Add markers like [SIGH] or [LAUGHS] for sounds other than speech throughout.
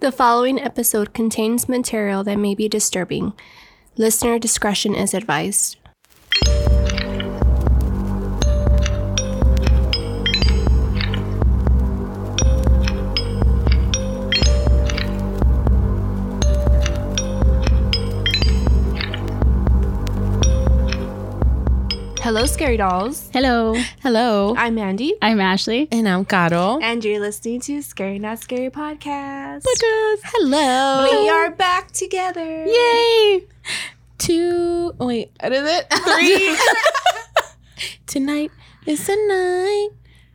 The following episode contains material that may be disturbing. Listener discretion is advised. Hello, Scary Dolls. Hello, Hello. I'm Mandy. I'm Ashley. And I'm Caro. And you're listening to Scary Not Scary Podcast. Hello. We are back together. Yay. Two. Wait, what is it? Three. [LAUGHS] [LAUGHS] Tonight is the night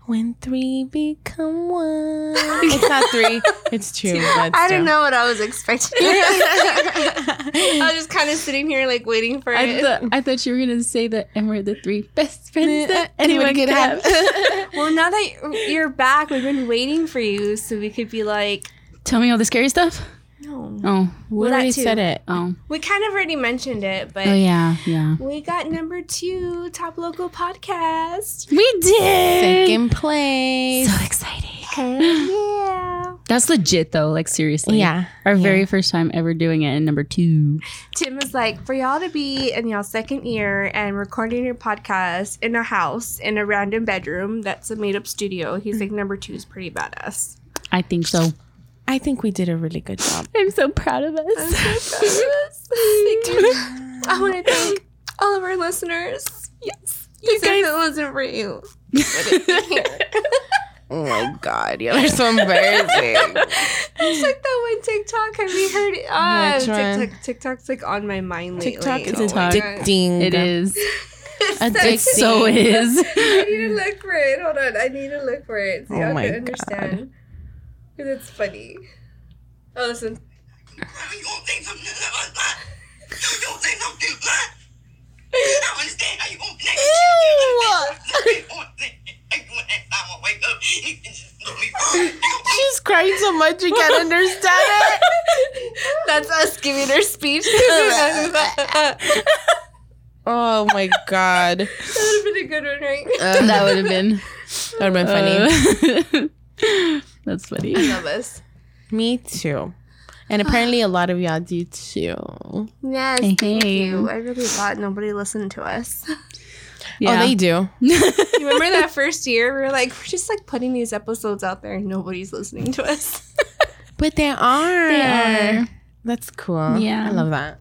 when three become one. [LAUGHS] it's not three. It's two. But I still. don't know what I was expecting. [LAUGHS] I was just kind of sitting here, like, waiting for I it. thought I thought you were gonna say that, and we're the three best friends uh, that Anyone anyone could could have. have. [LAUGHS] well, now that you're back, we've been waiting for you so we could be like, Tell me all the scary stuff. No. Oh, we Well, already said it. oh, We kind of already mentioned it, but oh yeah, yeah. we got number two top local podcast. We did. Second place. So exciting. yeah. That's legit though. Like seriously. Yeah. Our Yeah. very first time ever doing it, and number two. Tim was like, for y'all to be in y'all second year and recording your podcast in a house in a random bedroom that's a made up studio, he's like, number two is pretty badass. I think so. I think we did a really good job. I'm so proud of us. [LAUGHS] Thank you. I want to thank all of our listeners. Yes. You guys, if it wasn't for you, wouldn't be here. [LAUGHS] Oh my god, y'all are so embarrassing. It's like that one TikTok. Have you heard it? Ah, TikTok, TikTok's like on my mind lately. TikTok is Oh my God. addicting. It is. [LAUGHS] Addicting. So is. I need to look for it. Hold on. I need to look for it. So Oh y'all my can understand. Because it's funny. Oh, listen. You gonna think something about that? You gonna think something about that? I don't understand how you gonna connect She's crying so much we can't understand it. [LAUGHS] That's us giving her speech. [LAUGHS] Oh my god. [LAUGHS] That would have been a good one, right? that would have been That would have been funny. Uh, That's funny. I love us. Me too. And apparently a lot of y'all do too. Yes, Hey, thank hey. you. I really thought nobody listened to us. Yeah. Oh, they do. [LAUGHS] You remember that first year? We were like, we're just like putting these episodes out there and nobody's listening to us. [LAUGHS] But they are. They are. That's cool. Yeah. I love that.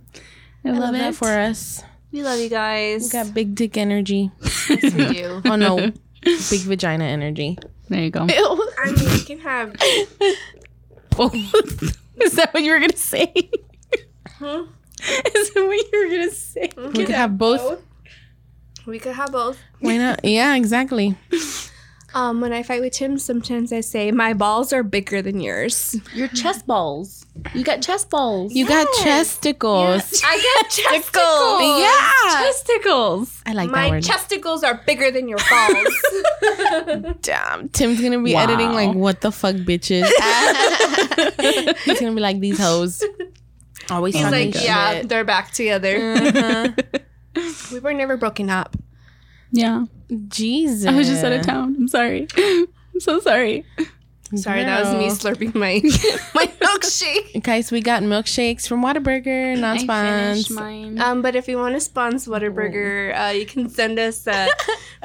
I I love, love it that for us. We love you guys. We got big dick energy. Yes, we do. [LAUGHS] Oh no. Big vagina energy. There you go. I mean, we can have. [LAUGHS] Both. Is that what you were gonna say? Huh? [LAUGHS] Is that what you were gonna say? We could have both. We could have both. Why not? Yeah, exactly. [LAUGHS] Um, when I fight with Tim, sometimes I say my balls are bigger than yours. Your chest balls. You got chest balls. You got [LAUGHS] chesticles. I get chesticles. Yeah. testicles. I like My that word. chesticles are bigger than your balls. [LAUGHS] Damn. Tim's gonna be Wow. editing like what the fuck bitches. [LAUGHS] He's gonna be like these hoes. Always He's talking like, shit. yeah, they're back together. Uh-huh. We were never broken up. Yeah. Jesus. I was just out of town. I'm sorry. [LAUGHS] I'm so sorry. Sorry, that was me slurping my [LAUGHS] [LAUGHS] my milkshake. Guys, we got milkshakes from Whataburger, not I finished spons. mine. Um, but if you want to sponsor Whataburger, uh, you can send us uh,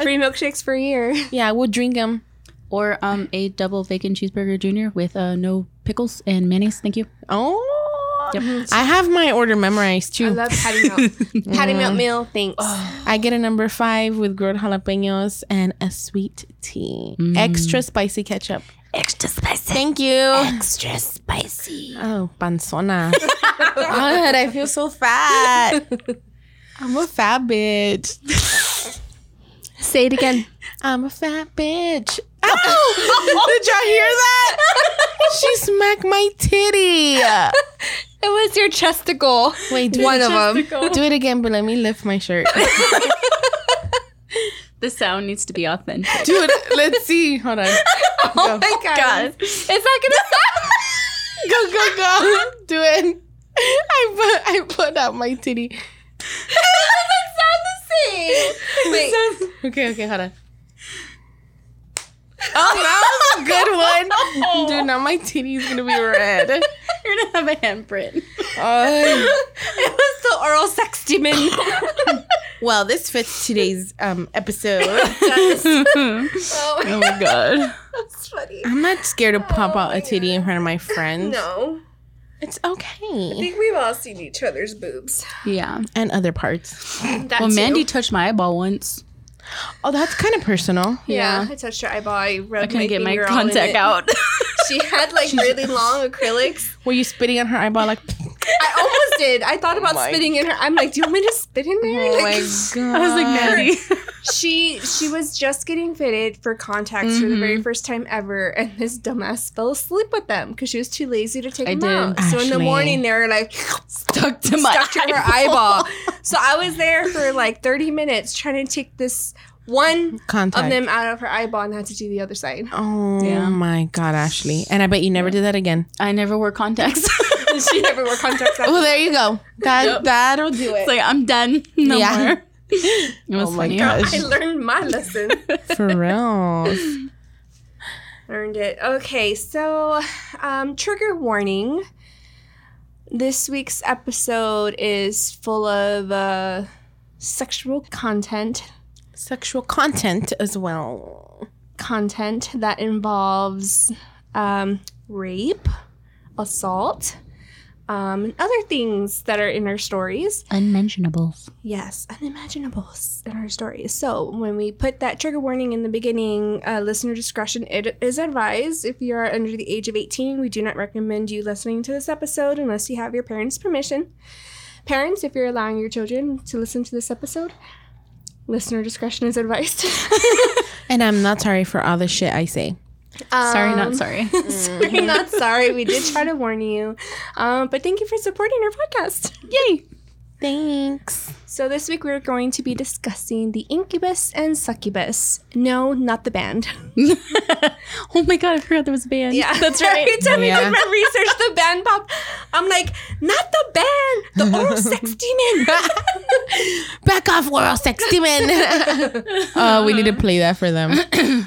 free milkshakes for a year. Yeah, we'll drink them. or um a double bacon cheeseburger junior with uh no pickles and mayonnaise. Thank you. Oh. I have my order memorized too. I love patty melt. [LAUGHS] patty melt meal, thanks. I get a number five with grilled jalapenos and a sweet tea. Mm. Extra spicy ketchup. Extra spicy. Thank you. Extra spicy. Oh, panzona. [LAUGHS] God, I feel so fat. [LAUGHS] I'm a fat bitch. Say it again. I'm a fat bitch. Ow! Did y'all hear that? she smacked my titty. It was your chesticle. Wait, do One it, of them. [LAUGHS] do it again, but let me lift my shirt. [LAUGHS] The sound needs to be authentic. Do it. Let's see. Hold on. [LAUGHS] Oh my oh, god. It's not gonna Go, go, go. Do it. I put I put out my titty. It sound the same. Wait. Okay, okay, hold on. Oh, that was a good one. [LAUGHS] Dude, now my titty's gonna be red. [LAUGHS] You're going to have a handprint. [LAUGHS] It was the oral sex demon. well, this fits today's um, episode. oh, Oh my god. that's funny. I'm not scared to pop Oh out a titty in front of my friends. No, It's okay. I think we've all seen each other's boobs. Yeah. And other parts. That Well, too. Mandy touched my eyeball once. Oh, that's kind of personal. Yeah, Yeah. I touched her eyeball. I rubbed I couldn't get my finger all in contact out. [LAUGHS] She had like [LAUGHS] really long acrylics. Were you spitting on her eyeball like? [LAUGHS] I almost did. I thought oh about my spitting in her. I'm like, do you want me to spit in there? Oh Like, my god! I was like, Mandy. [LAUGHS] she she was just getting fitted for contacts for the very mm-hmm. first time ever, and this dumbass fell asleep with them because she was too lazy to take I them did. out. So in the morning, they were like Stuck to my stuck to her eyeball. So I was there for like 30 minutes trying to take this one Contact. of them out of her eyeball and had to do the other side. Oh Yeah. my god, Ashley! And I bet you never did that again. I never wore contacts. [LAUGHS] [LAUGHS] she never wore contacts. after Well, there you go. That Yep. that'll do it's it. like I'm done. No Yeah. more. [LAUGHS] It was Oh my funny. gosh. I learned my lesson. [LAUGHS] For real. Learned it. Okay, so um, trigger warning. This week's episode is full of uh, sexual content, Sexual content as well. content that involves um, rape, assault, um, and other things that are in our stories. Unmentionables. Yes, unimaginables in our stories. So when we put that trigger warning in the beginning, uh, listener discretion it is advised. If you are under the age of 18, we do not recommend you listening to this episode unless you have your parents' permission. Parents, if you're allowing your children to listen to this episode, listener discretion is advised. [LAUGHS] And I'm not sorry for all the shit I say. Sorry, Um, not sorry. [LAUGHS] We're not sorry. We did try to warn you. Um, but thank you for supporting our podcast. Yay. Thanks. So this week we're going to be discussing the Incubus and Succubus. No, not the band. [LAUGHS] oh my god, I forgot there was a band. Yeah, That's right. Every time Yeah. I did my research, the band popped. I'm like, not the band, the [LAUGHS] oral sex demon. [LAUGHS] Back off, world sex demon. uh, we need to play that for them.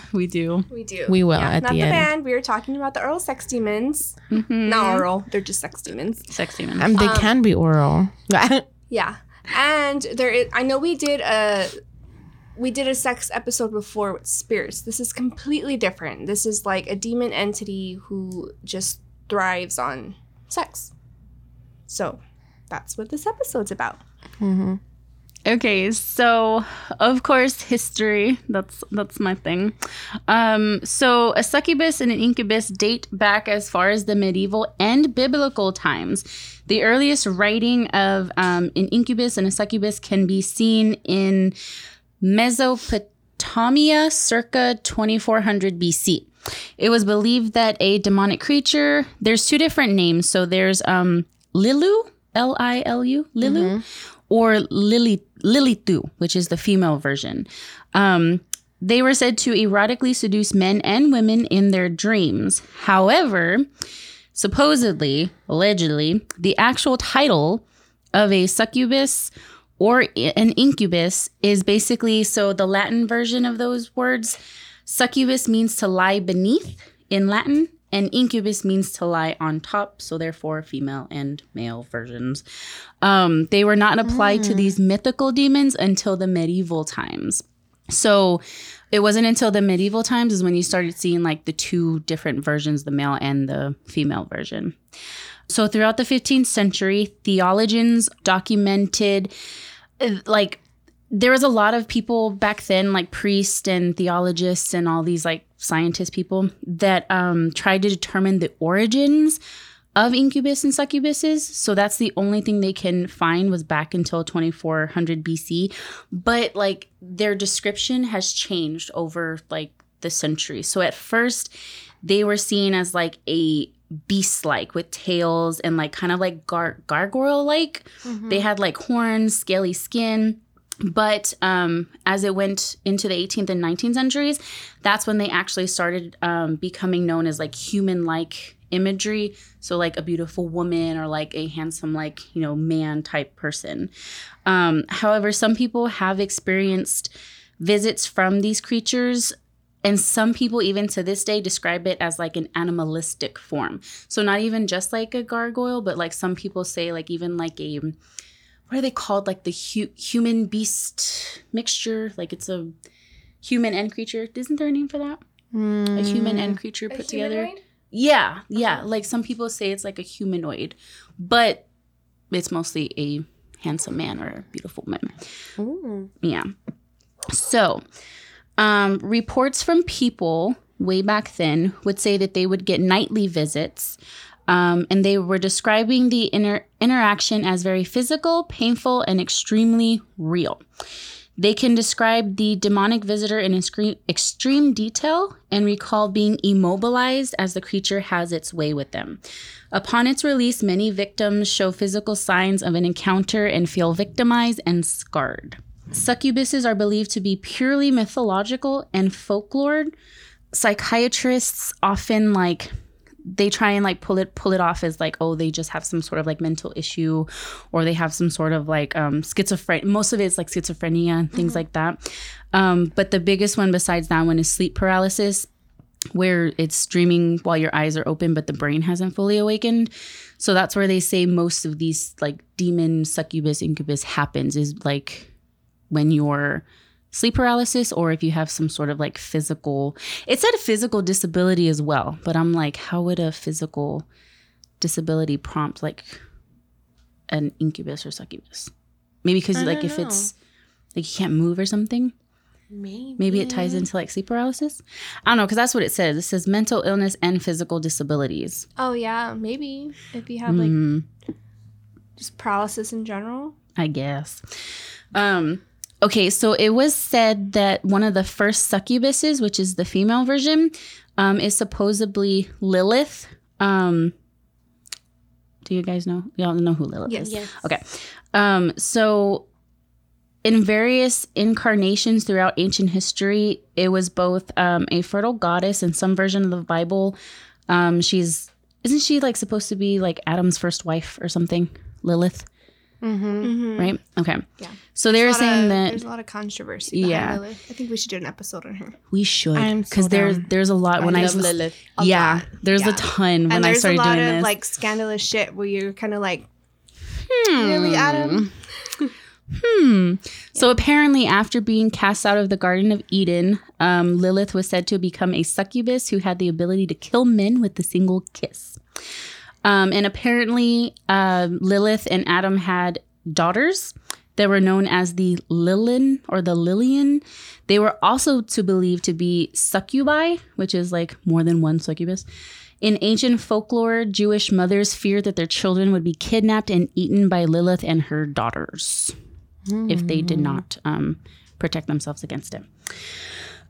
[COUGHS] we do. we do. We will at not the the, end. band. We were talking about the oral sex demons. Not oral. They're just sex demons. Sex demons. Um, they can be oral. Yeah, and there is. I know we did a. We did a sex episode before with spirits. This is completely different. This is like a demon entity who just thrives on sex. So, that's what this episode's about. hmm Okay, so of course history. That's that's my thing. Um, so a succubus and an incubus date back as far as the medieval and biblical times. The earliest writing of um, an incubus and a succubus can be seen in Mesopotamia, circa 2400 BC. It was believed that a demonic creature. There's two different names. So there's um, Lilu, L I L U, Lilu, or Lily Lilithu, which is the female version. Um, they were said to erotically seduce men and women in their dreams. However, supposedly, allegedly, the actual title of a succubus or an incubus is basically so the Latin version of those words. Succubus means to lie beneath in Latin, and incubus means to lie on top. So, therefore, female and male versions. Um, they were not applied to these mythical demons until the medieval times. So it wasn't until the medieval times is when you started seeing like the two different versions, the male and the female version. So throughout the 15th century, theologians documented uh, like there was a lot of people back then, like priests and theologists and all these like scientist people that um, tried to determine the origins of incubus and succubuses. So that's the only thing they can find was back until 2400 BC. But like their description has changed over like the centuries. So at first, they were seen as like a beast like with tails and like kind of like gar- gargoyle like. They had like horns, scaly skin. But um, as it went into the 18th and 19th centuries, that's when they actually started um, becoming known as like human like imagery. So, like a beautiful woman or like a handsome, like, you know, man type person. Um, however, some people have experienced visits from these creatures and some people even to this day describe it as like an animalistic form so not even just like a gargoyle but like some people say like even like a what are they called? Like the hu- human beast mixture? Like it's a human and creature. Isn't there a name for that? A human and creature put together? Yeah yeah. Like some people say it's like a humanoid but it's mostly a handsome man or a beautiful woman yeah. So um, reports from people way back then would say that they would get nightly visits. Um, and they were describing the inter- interaction as very physical, painful, and extremely real. They can describe the demonic visitor in extreme, extreme detail and recall being immobilized as the creature has its way with them. Upon its release, many victims show physical signs of an encounter and feel victimized and scarred. Succubuses are believed to be purely mythological and folklore. Psychiatrists often like they try and like pull it pull it off as like oh they just have some sort of like mental issue or they have some sort of like um schizophrenia most of it is like schizophrenia and things like that. Um but the biggest one besides that one is sleep paralysis where it's dreaming while your eyes are open but the brain hasn't fully awakened. So that's where they say most of these like demon succubus incubus happens is like when you're sleep paralysis or if you have some sort of like physical it said a physical disability as well but i'm like how would a physical disability prompt like an incubus or succubus maybe because like if it's like you can't move or something Maybe. maybe it ties into like sleep paralysis i don't know because that's what it says it says mental illness and physical disabilities Oh yeah, maybe if you have like Mhm. just paralysis in general. I guess. Um, okay, so it was said that one of the first succubuses, which is the female version, um, is supposedly Lilith. Um, do you guys know? Y'all know who Lilith Yes. is? Yes. Okay. Um, so in various incarnations throughout ancient history, it was both um, a fertile goddess in some version of the Bible. Um, she's isn't she like supposed to be like Adam's first wife or something? Lilith, Mm-hmm. right? Okay. Yeah. So they were saying that there's a lot of controversy. Yeah. Lilith. I think we should do an episode on her. we should I'm so because there's there's a lot when I, love was Lilith. A yeah lot. there's Yeah. a ton when and I there's a started lot doing of this. like scandalous shit where you're kind of like, Hmm. really, Adam? Hmm. [LAUGHS] So apparently, after being cast out of the Garden of Eden, um, Lilith was said to become a succubus who had the ability to kill men with a single kiss. Um, and apparently, um Lilith and Adam had daughters that were known as the Lilin or the Lilian. They were also to believe to be succubi, which is like more than one succubus. In ancient folklore, Jewish mothers feared that their children would be kidnapped and eaten by Lilith and her daughters if they did not um, protect themselves against it.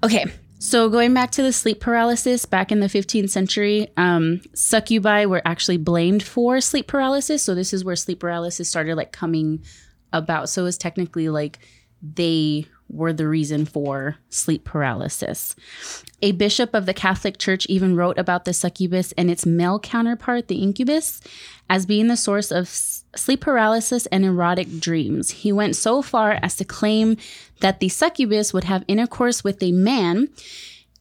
Okay, so going back to the sleep paralysis, back in the 15th century, um, succubi were actually blamed for sleep paralysis. So this is where sleep paralysis started like coming about. So it was technically like they were the reason for sleep paralysis. A bishop of the Catholic Church even wrote about the succubus and its male counterpart, the incubus, as being the source of sleep paralysis and erotic dreams. He went so far as to claim that the succubus would have intercourse with a man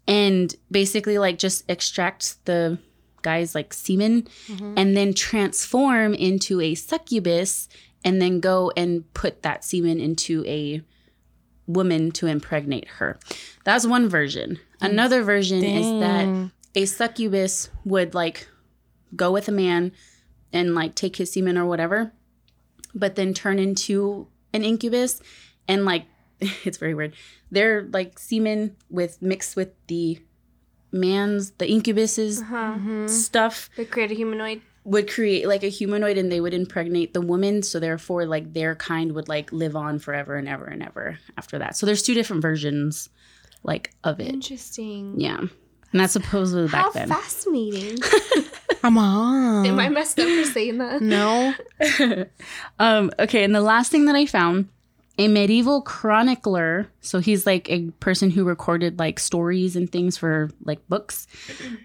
and basically like just extract the guy's like semen mm-hmm. and then transform into a succubus and then go and put that semen into a woman to impregnate her. That's one version. Another version is that a succubus would like go with a man and like take his semen or whatever, but then turn into an incubus and like [LAUGHS] it's very weird. They're like semen with mixed with the man's the incubus's Uh-huh. stuff They create a humanoid. Would create like a humanoid and they would impregnate the woman so therefore like their kind would like live on forever and ever and ever after that so there's two different versions like of it Interesting. yeah and that's supposedly the back How then fascinating. [LAUGHS] Come on. Am I messed up for saying that? no. [LAUGHS] um okay and the last thing that i found a medieval chronicler. So he's like a person who recorded like stories and things for like books.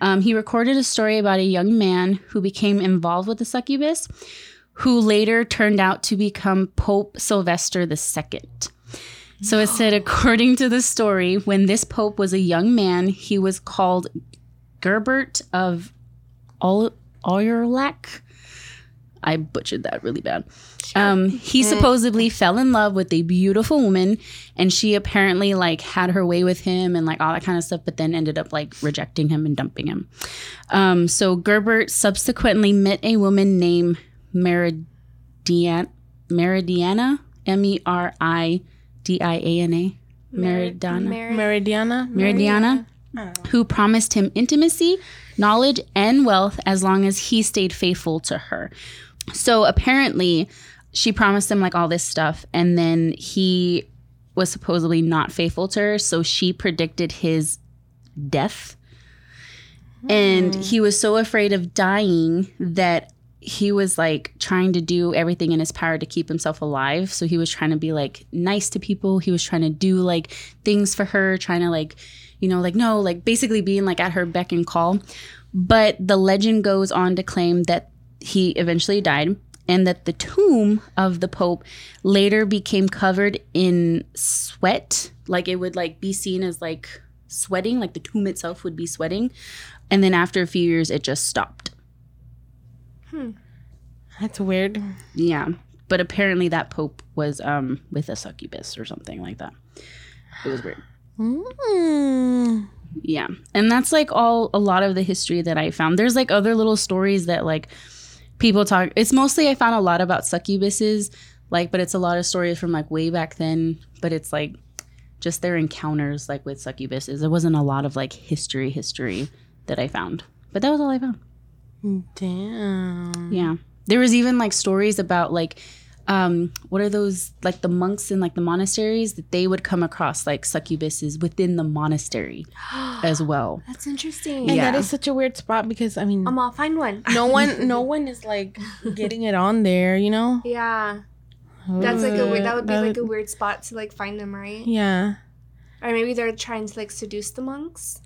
Um, he recorded a story about a young man who became involved with the succubus who later turned out to become pope sylvester ii So it said, according to the story, when this pope was a young man, he was called Gerbert of Aurlac. I butchered that really bad. Um, he supposedly fell in love with a beautiful woman, and she apparently like had her way with him and like all that kind of stuff, but then ended up like rejecting him and dumping him. Um, so Gerbert subsequently met a woman named Meridian Meridiana M E R I D I A N A Meridiana Meridiana. Meridiana, who promised him intimacy, knowledge, and wealth as long as he stayed faithful to her. So apparently, she promised him like all this stuff, and then he was supposedly not faithful to her. So she predicted his death. And hmm. he was so afraid of dying that he was like trying to do everything in his power to keep himself alive. So he was trying to be like nice to people. He was trying to do like things for her, trying to like, you know, like, no, like basically being like at her beck and call. But the legend goes on to claim that he eventually died and that the tomb of the pope later became covered in sweat like it would like be seen as like sweating like the tomb itself would be sweating and then after a few years it just stopped That's weird. yeah but apparently that pope was um with a succubus or something like that it was weird Mm. Yeah. And that's like all a lot of the history that I found. There's like other little stories that like people talk it's mostly I found a lot about succubuses, like but it's a lot of stories from like way back then, but it's like just their encounters like with succubuses. There wasn't a lot of like history history that I found. But that was all I found. Damn. Yeah. There was even like stories about like um what are those like the monks in like the monasteries that they would come across like succubuses within the monastery [GASPS] as well. That's interesting. And Yeah. that is such a weird spot because I mean, Um, I'll find one. no [LAUGHS] one, no one is like getting it on there. You know. Yeah, that's like a weird. That would be That like a weird spot to like find them, right? Yeah. Or maybe they're trying to like seduce the monks.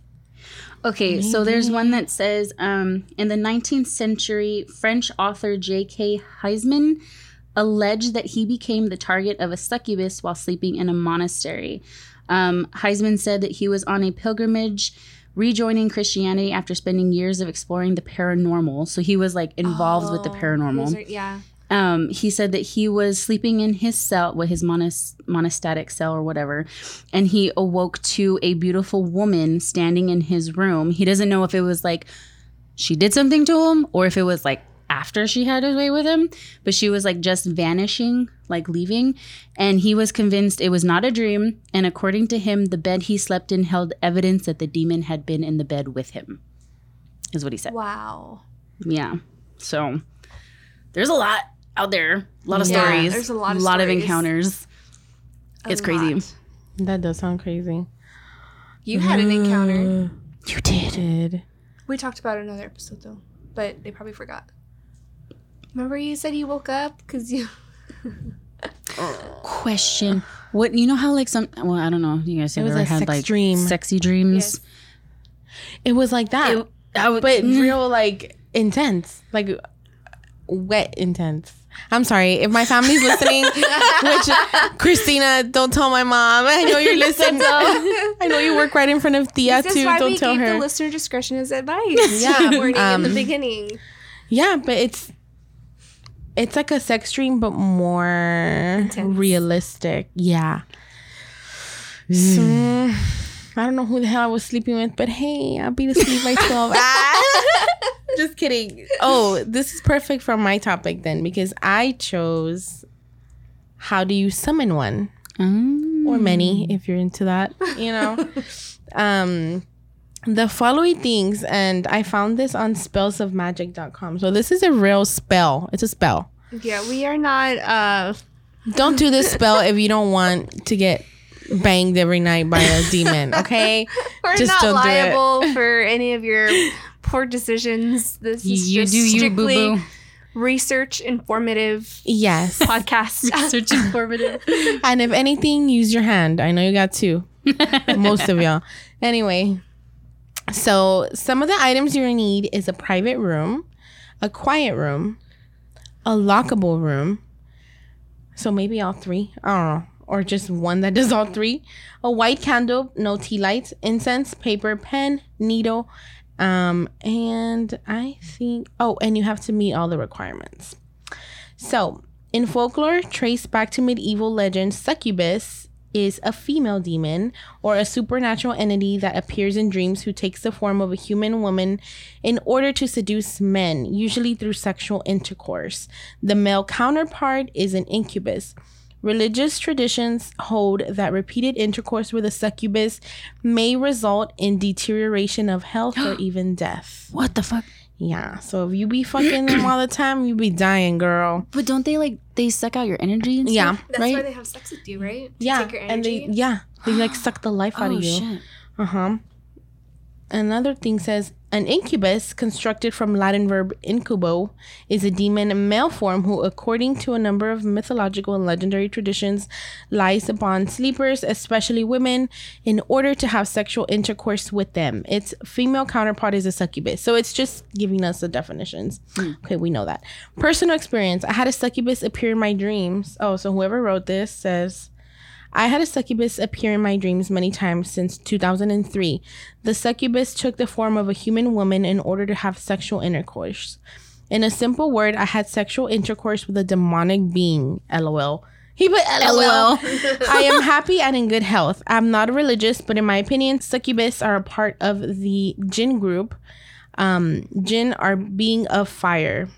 Okay, so there's one that says um, in the 19th century, French author J.K. Heisman alleged that he became the target of a succubus while sleeping in a monastery. Um, Heisman said that he was on a pilgrimage rejoining Christianity after spending years of exploring the paranormal. So he was like involved with the Oh, paranormal. are- yeah. um, he said that he was sleeping in his cell, with his monas- monastatic cell or whatever, and he awoke to a beautiful woman standing in his room. He doesn't know if it was like she did something to him or if it was like after she had his way with him, but she was like just vanishing, like leaving. And he was convinced it was not a dream. And according to him, the bed he slept in held evidence that the demon had been in the bed with him, is what he said. Wow. Yeah. So there's a lot out there. A lot of Yeah, stories. there's a lot of of stories. encounters. A It's crazy. That does sound crazy. You had an encounter. You did. We talked about it in another episode though, but they probably forgot. Remember you said you woke up because you. [LAUGHS] Question. What you know how like some well, I don't know, you guys have was ever had sex like dream. sexy dreams? Yes. It was like that, It- I would, but mm, real like intense, like wet intense. I'm sorry if my family's listening. [LAUGHS] which Christina, don't tell my mom. I know you're listening. [LAUGHS] I know you work right in front of Thea This too. why Don't we tell gave her. the listener discretion as advice. Yeah, warning in the um, beginning. Yeah, but it's it's like a sex dream, but more realistic. Yeah. So I don't know who the hell I was sleeping with, but hey, I'll be asleep by [LAUGHS] twelve. Ah. Just kidding. Oh, this is perfect for my topic then, because I chose how do you summon one mm, or many if you're into that, you know. [LAUGHS] um the following things and I found this on spellsofmagic.com. So this is a real spell. It's a spell. Yeah, we are not. uh Don't do this [LAUGHS] spell if you don't want to get banged every night by a demon, okay? [LAUGHS] We're Just not don't do liable for any of your poor decisions. This is you just do you, strictly boo boo. research informative Yes. podcast. [LAUGHS] Research informative. and if anything, use your hand. I know you got two. Most of y'all. Anyway, so some of the items you're gonna need is a private room, a quiet room, a lockable room. So maybe all three. I don't know. or just one that does all three. A white candle, no tea lights, incense, paper, pen, needle, um, and I think oh, and you have to meet all the requirements. So, in folklore traced back to medieval legend, succubus is a female demon or a supernatural entity that appears in dreams who takes the form of a human woman in order to seduce men, usually through sexual intercourse. The male counterpart is an incubus. Religious traditions hold that repeated intercourse with a succubus may result in deterioration of health or [GASPS] even death. What the fuck? Yeah, so if you be fucking them all the [CLEARS THROAT] time, you be dying, girl. But don't they like they suck out your energy and Yeah, stuff? That's right? why they have sex with you, right? To yeah, Take your and they yeah they like suck the life out Oh of you. shit. Uh huh. Another thing says an incubus, constructed from Latin verb incubo, is a demon male form who, according to a number of mythological and legendary traditions, lies upon sleepers, especially women, in order to have sexual intercourse with them. Its female counterpart is a succubus. So it's just giving us the definitions. Hmm. Okay, we know that. Personal experience I had a succubus appear in my dreams. Oh, so whoever wrote this says. I had a succubus appear in my dreams many times since 2003. The succubus took the form of a human woman in order to have sexual intercourse. In a simple word, I had sexual intercourse with a demonic being. LOL. He put LOL. [LAUGHS] I am happy and in good health. I'm not religious, but in my opinion, succubus are a part of the jinn group. Um, jinn are being of fire.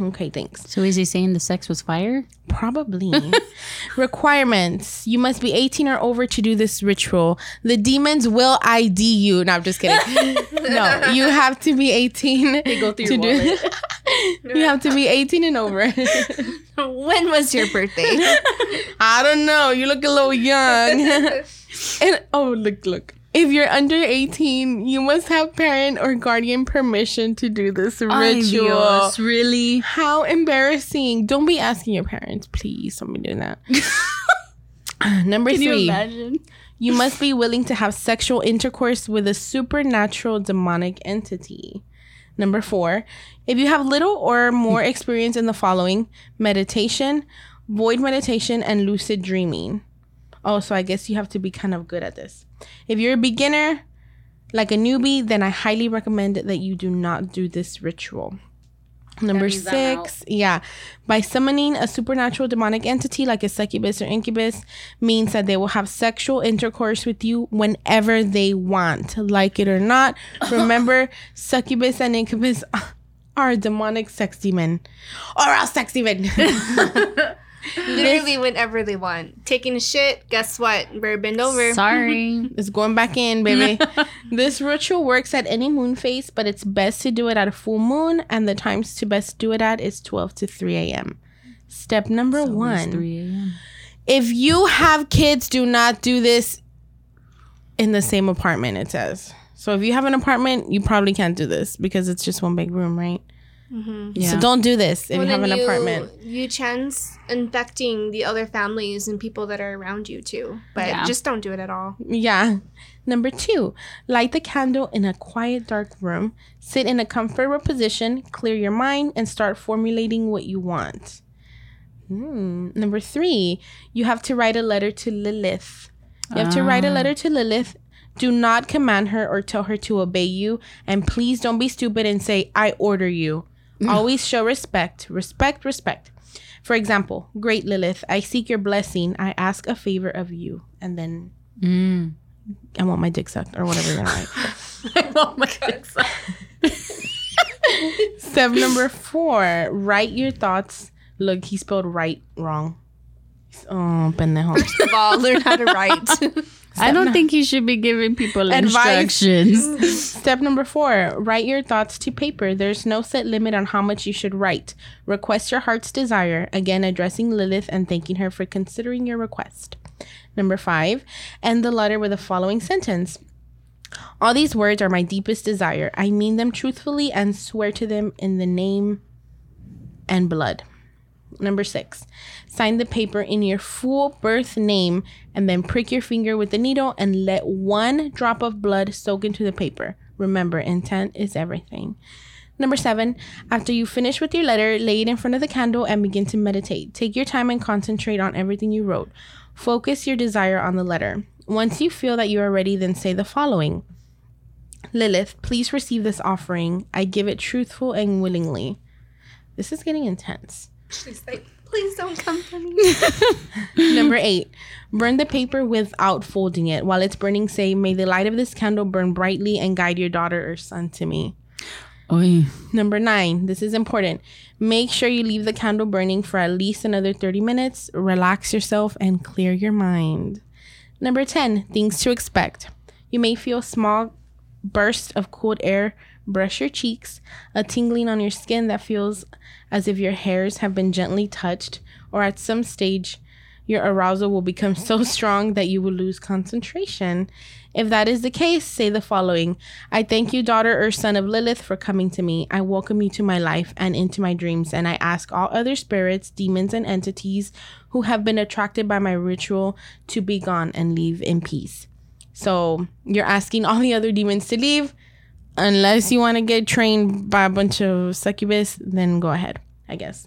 Okay, thanks. So is he saying the sex was fire? Probably. [LAUGHS] Requirements. You must be 18 or over to do this ritual. The demons will ID you. No, I'm just kidding. [LAUGHS] no, you have to be 18 they go through to your do [LAUGHS] You have to be 18 and over. when was your birthday? I don't know. You look a little young. and oh, look, look. If you're under 18, you must have parent or guardian permission to do this ritual. really? How embarrassing. Don't be asking your parents, please. Don't be doing that. [LAUGHS] [SIGHS] Number Can you three, imagine? you must be willing to have sexual intercourse with a supernatural demonic entity. Number four, if you have little or more [LAUGHS] experience in the following meditation, void meditation, and lucid dreaming. Oh, so I guess you have to be kind of good at this. If you're a beginner, like a newbie, then I highly recommend that you do not do this ritual. Number six, yeah, by summoning a supernatural demonic entity like a succubus or incubus means that they will have sexual intercourse with you whenever they want, like it or not. [LAUGHS] Remember, succubus and incubus [LAUGHS] are demonic sex demon or a sex demon. [LAUGHS] Literally whenever they want. Taking a shit, guess what? Better bend over. Sorry. [LAUGHS] It's going back in, baby. [LAUGHS] this ritual works at any moon phase, but it's best to do it at a full moon, and the times to best do it at is 12 to 3 a.m. Step number one. 3 If you have kids, do not do this in the same apartment, it says. So if you have an apartment, you probably can't do this because it's just one big room, right? Yeah. So don't do this if Well, you have then an apartment. You chance infecting the other families and people that are around you too. But Yeah. just don't do it at all. Yeah. Number two, light the candle in a quiet, dark room. Sit in a comfortable position, clear your mind, and start formulating what you want. Hmm. Number three, you have to write a letter to Lilith. You have to write a letter to Lilith. Do not command her or tell her to obey you. And please don't be stupid and say, I order you. [LAUGHS] Always show respect. Respect, respect. For example, Great Lilith, I seek your blessing. I ask a favor of you. And then Mm. I want my dick sucked or whatever you're gonna write. oh my god. Step number four, write your thoughts. Look, he spelled right wrong. Oh, pendejo. First of all, learn how to write. [LAUGHS] I don't think he should be giving people Advice. instructions. [LAUGHS] Step number four, write your thoughts to paper. There's no set limit on how much you should write. Request your heart's desire. Again, addressing Lilith and thanking her for considering your request. Number five, end the letter with the following sentence. All these words are my deepest desire. I mean them truthfully and swear to them in the name and blood. Number six, sign the paper in your full birth name and then prick your finger with the needle and let one drop of blood soak into the paper. Remember, intent is everything. Number seven, after you finish with your letter, lay it in front of the candle and begin to meditate. Take your time and concentrate on everything you wrote. Focus your desire on the letter. Once you feel that you are ready, then say the following Lilith, please receive this offering. I give it truthful and willingly. This is getting intense. She's like, please don't come for me. [LAUGHS] Number eight, burn the paper without folding it. While it's burning, say, May the light of this candle burn brightly and guide your daughter or son to me. Oy. Number nine, this is important. Make sure you leave the candle burning for at least another 30 minutes. Relax yourself and clear your mind. Number 10, things to expect. You may feel small bursts of cold air brush your cheeks, a tingling on your skin that feels as if your hairs have been gently touched, or at some stage, your arousal will become so strong that you will lose concentration. If that is the case, say the following I thank you, daughter or son of Lilith, for coming to me. I welcome you to my life and into my dreams, and I ask all other spirits, demons, and entities who have been attracted by my ritual to be gone and leave in peace. So you're asking all the other demons to leave. Unless you want to get trained by a bunch of succubus, then go ahead, I guess.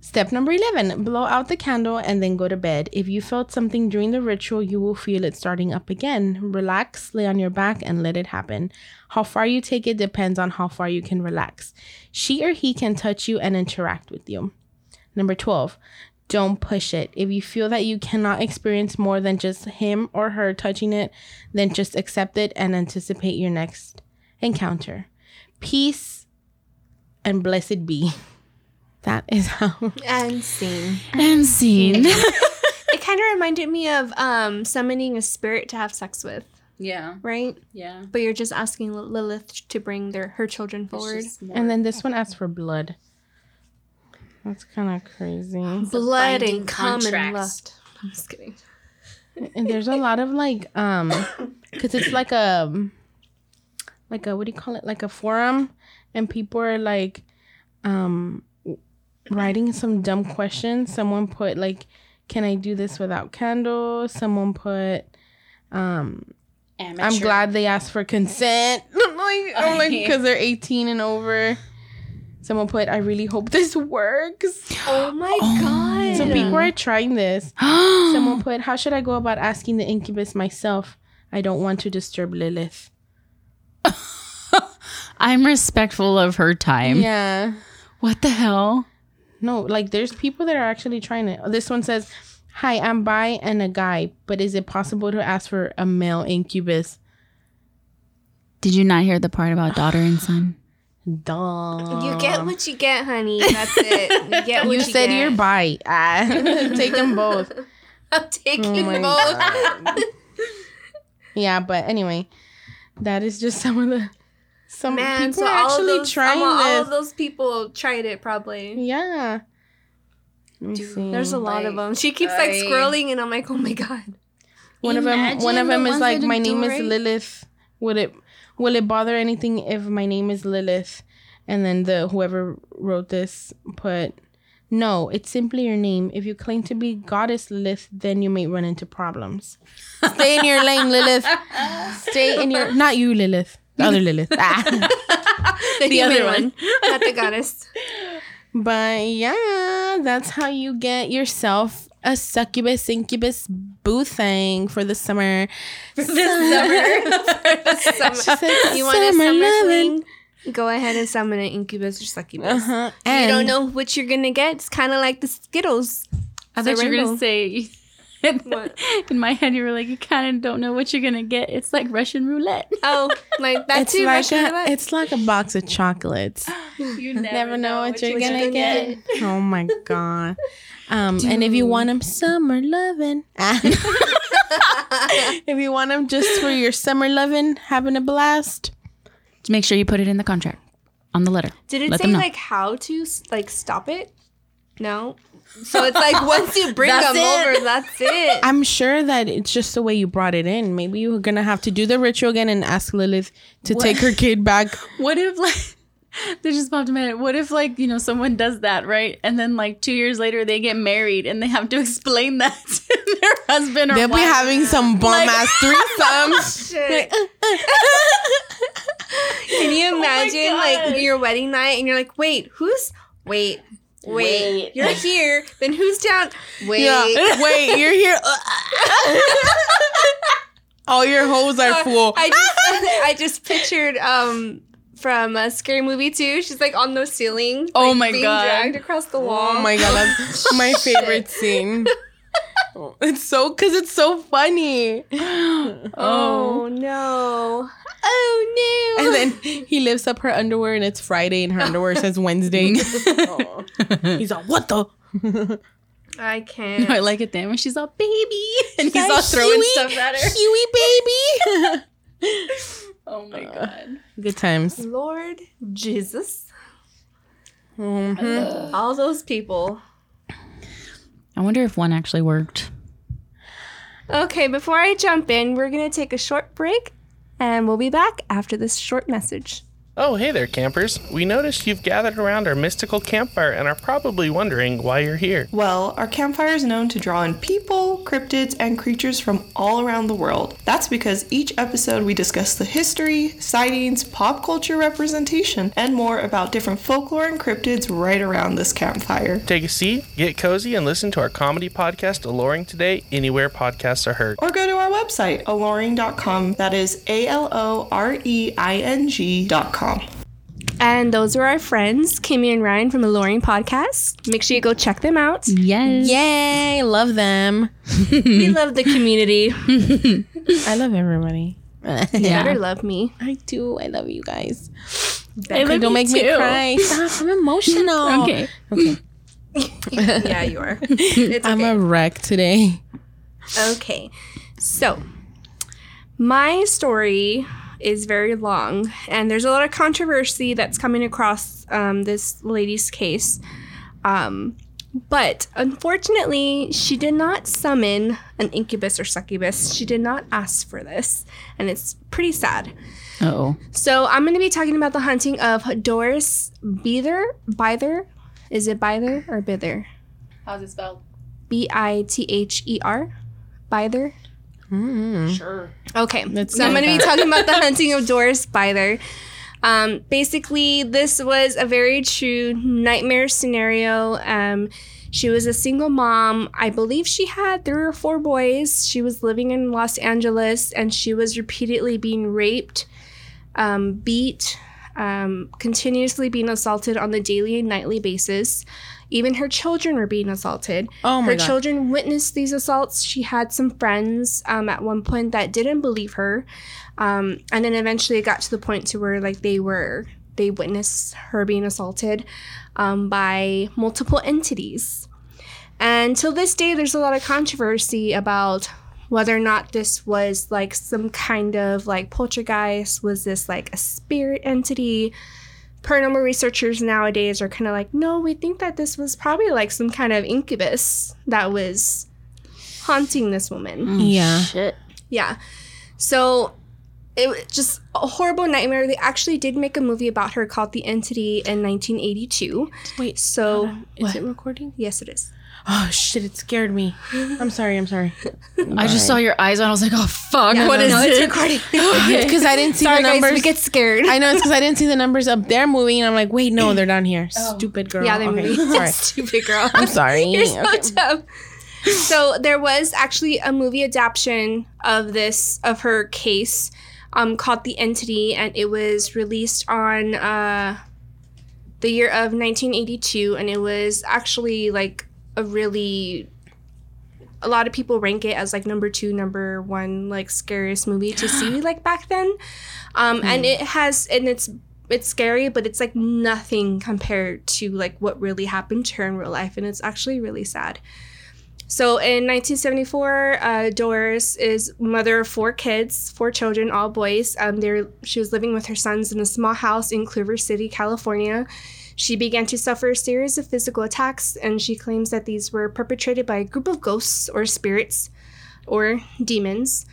Step number 11 blow out the candle and then go to bed. If you felt something during the ritual, you will feel it starting up again. Relax, lay on your back, and let it happen. How far you take it depends on how far you can relax. She or he can touch you and interact with you. Number 12 don't push it. If you feel that you cannot experience more than just him or her touching it, then just accept it and anticipate your next encounter. Peace and blessed be. [LAUGHS] That is how. and scene. And scene. It [LAUGHS] kind of reminded me of um, summoning a spirit to have sex with, yeah. right? Yeah. But you're just asking Lilith to bring their her children forward. And then this one asks for blood. That's kind of crazy. [SIGHS] Blood and cum and contract. lust. I'm just kidding. And there's a lot of like, um, [LAUGHS] because it's like a, like a, what do you call it? Like a forum. And people are like, um, writing some dumb questions. Someone put like, can I do this without candles? Someone put, um, I'm glad they asked for consent. [LAUGHS] like, I'm like, [LAUGHS] because they're 18 and over. Someone put, I really hope this [LAUGHS] works. Oh my [GASPS] oh. god. So people are trying this. [GASPS] Someone put, how should I go about asking the incubus myself? I don't want to disturb Lilith. [LAUGHS] I'm respectful of her time. Yeah. What the hell? No, like there's people that are actually trying it. This one says, Hi, I'm bi and a guy, but is it possible to ask for a male incubus? Did you not hear the part about daughter and son? [GASPS] [LAUGHS] Duh. You get what you get, honey. That's it. You get [LAUGHS] what You you, said get. you're bi. Ah, [LAUGHS] take them both. [LAUGHS] I'm taking Oh both. Yeah, but anyway, that is just some of the some Man, people so are of actually those, trying all, all of those people tried it probably. Yeah. Let me see. There's a lot of them. She keeps like I- scrolling, and I'm like, oh my god. one of them. One of them the is like, my do name is. Lilith. Would it will it bother anything if my name is Lilith? And then the whoever wrote this put, no, it's simply your name. If you claim to be goddess Lilith, then you may run into problems. Stay in your lane, Lilith. Stay in your not you, Lilith. The other Lilith. Ah. [LAUGHS] The, The other human one. not the goddess. [LAUGHS] But yeah, that's how you get yourself a succubus incubus boo thing for the summer. For the Summer- [LAUGHS] said you want a summer summer lovin'. Go ahead and summon an incubus or succubus. Uh-huh. You don't know what you're gonna get. It's kind of like the Skittles. I thought you were gonna say. What? [LAUGHS] In my head, you were like, you kind of don't know what you're gonna get. It's like Russian roulette. [LAUGHS] Oh, like that it's too. like Russian a, roulette. it's like a box of chocolates. [GASPS] [LAUGHS] You Never know what you're what gonna you're get. gonna Oh my god. Um, and if you want them summer loving, if you want them just for your summer loving, having a blast, Just make sure you put it in the contract on the letter. Did it Let say them know. like how to like stop it? No. So it's like once you bring them it. over, that's it. I'm sure that it's just the way you brought it in. Maybe you're gonna have to do the ritual again and ask Lilith to take her kid back. What if like [LAUGHS] they just popped in my head? What if like you know someone does that right, and then like two years later they get married and they have to [LAUGHS] explain that [LAUGHS] to their husband or They'll be having some bum Like- ass threesomes. Oh, shit. Uh, uh, uh. Can you oh imagine God. like your wedding night and you're like, wait, who's wait, Wait, you're here. Then who's down? Wait. Yeah. [LAUGHS] Wait, you're here. Uh, uh. [LAUGHS] All your holes are uh, full. I just [LAUGHS] I just pictured um from a scary movie too. She's like on the ceiling. Oh like, my being God. dragged across the oh wall. Oh my god, that's my favorite scene. It's so because it's so funny. [GASPS] Oh, oh no. Oh no. And then he lifts up her underwear and it's Friday and her underwear says Wednesday. Oh. [LAUGHS] [LAUGHS] He's like, what the? I can't. [LAUGHS] No, I like it then when she's all baby and he's all throwing "Huey, stuff at her. Huey baby. Oh my god. Good times. Lord Jesus. Mhm. All those people. I wonder if one actually worked. Okay, before I jump in, we're going to take a short break and we'll be back after this short message. Oh, hey there, campers. We noticed you've gathered around our mystical campfire and are probably wondering why you're here. Well, our campfire is known to draw in people, cryptids, and creatures from all around the world. That's because each episode we discuss the history, sightings, pop culture representation, and more about different folklore and cryptids right around this campfire. Take a seat, get cozy, and listen to our comedy podcast, Aloreing Today, anywhere podcasts are heard. Or go to our website, aloreing.com. That is A L O R E I N G.com. And those are our friends, Kimmy and Ryan from the Aloreing Podcast. Make sure you go check them out. Yes. Yay, love them. We [LAUGHS] love the community. I love everybody. You Yeah. better love me. I do. I love you guys. I love Don't you make me cry. Stop. I'm emotional. [LAUGHS] Okay. Okay. yeah, you are. It's I'm a wreck today. Okay. So, my story is very long, and there's a lot of controversy that's coming across um, this lady's case. Um, but unfortunately, she did not summon an incubus or succubus. She did not ask for this, and it's pretty sad. Oh. So, I'm going to be talking about the hunting of Doris Beether. Bither? Is it Bither or Bither? How's it spelled? B I T H E R? Bither? Sure. Okay, Let's so I'm going to be [LAUGHS] talking about the hunting of Doris Bither. Um, basically, this was a very true nightmare scenario. Um, she was a single mom. I believe she had three or four boys. She was living in Los Angeles and she was repeatedly being raped, um, beat, um, continuously being assaulted on the daily and nightly basis. Even her children were being assaulted. Oh my her God. children witnessed these assaults. She had some friends um, at one point that didn't believe her, um, and then eventually it got to the point to where like they were they witnessed her being assaulted um, by multiple entities. And till this day, there's a lot of controversy about whether or not this was like some kind of like poltergeist. Was this like a spirit entity? Paranormal researchers nowadays are kind of like, no, we think that this was probably like some kind of incubus that was haunting this woman. Mm. Yeah. Shit. Yeah. So it was just a horrible nightmare. They actually did make a movie about her called The Entity in 1982. Wait. So, Is it recording? yes, it is. Oh shit! It scared me. I'm sorry. I'm sorry. I just saw your eyes and I was like, oh fuck. what is no, it's it? recording. [LAUGHS] Because I didn't see Sorry, the guys, numbers. we get scared. I know it's because I didn't see the numbers up there moving, and I'm like, wait, no, [LAUGHS] they're down here. Stupid girl. yeah, they're okay. moving. Sorry. [LAUGHS] Stupid girl. I'm sorry. You're so Okay. dumb. So there was actually a movie adaptation of this of her case, um, called The Entity, and it was released on uh, the year of 1982, and it was actually like a really a lot of people rank it as like number two, number one, like scariest movie to see [GASPS] like back then. Um, and it has and it's it's scary, but it's like nothing compared to like what really happened to her in real life, and it's actually really sad. So in 1974, uh, Doris is mother of four kids, four children, all boys. Um, they're, she was living with her sons in a small house in Culver City, California. She began to suffer a series of physical attacks, and she claims that these were perpetrated by a group of ghosts or spirits or demons.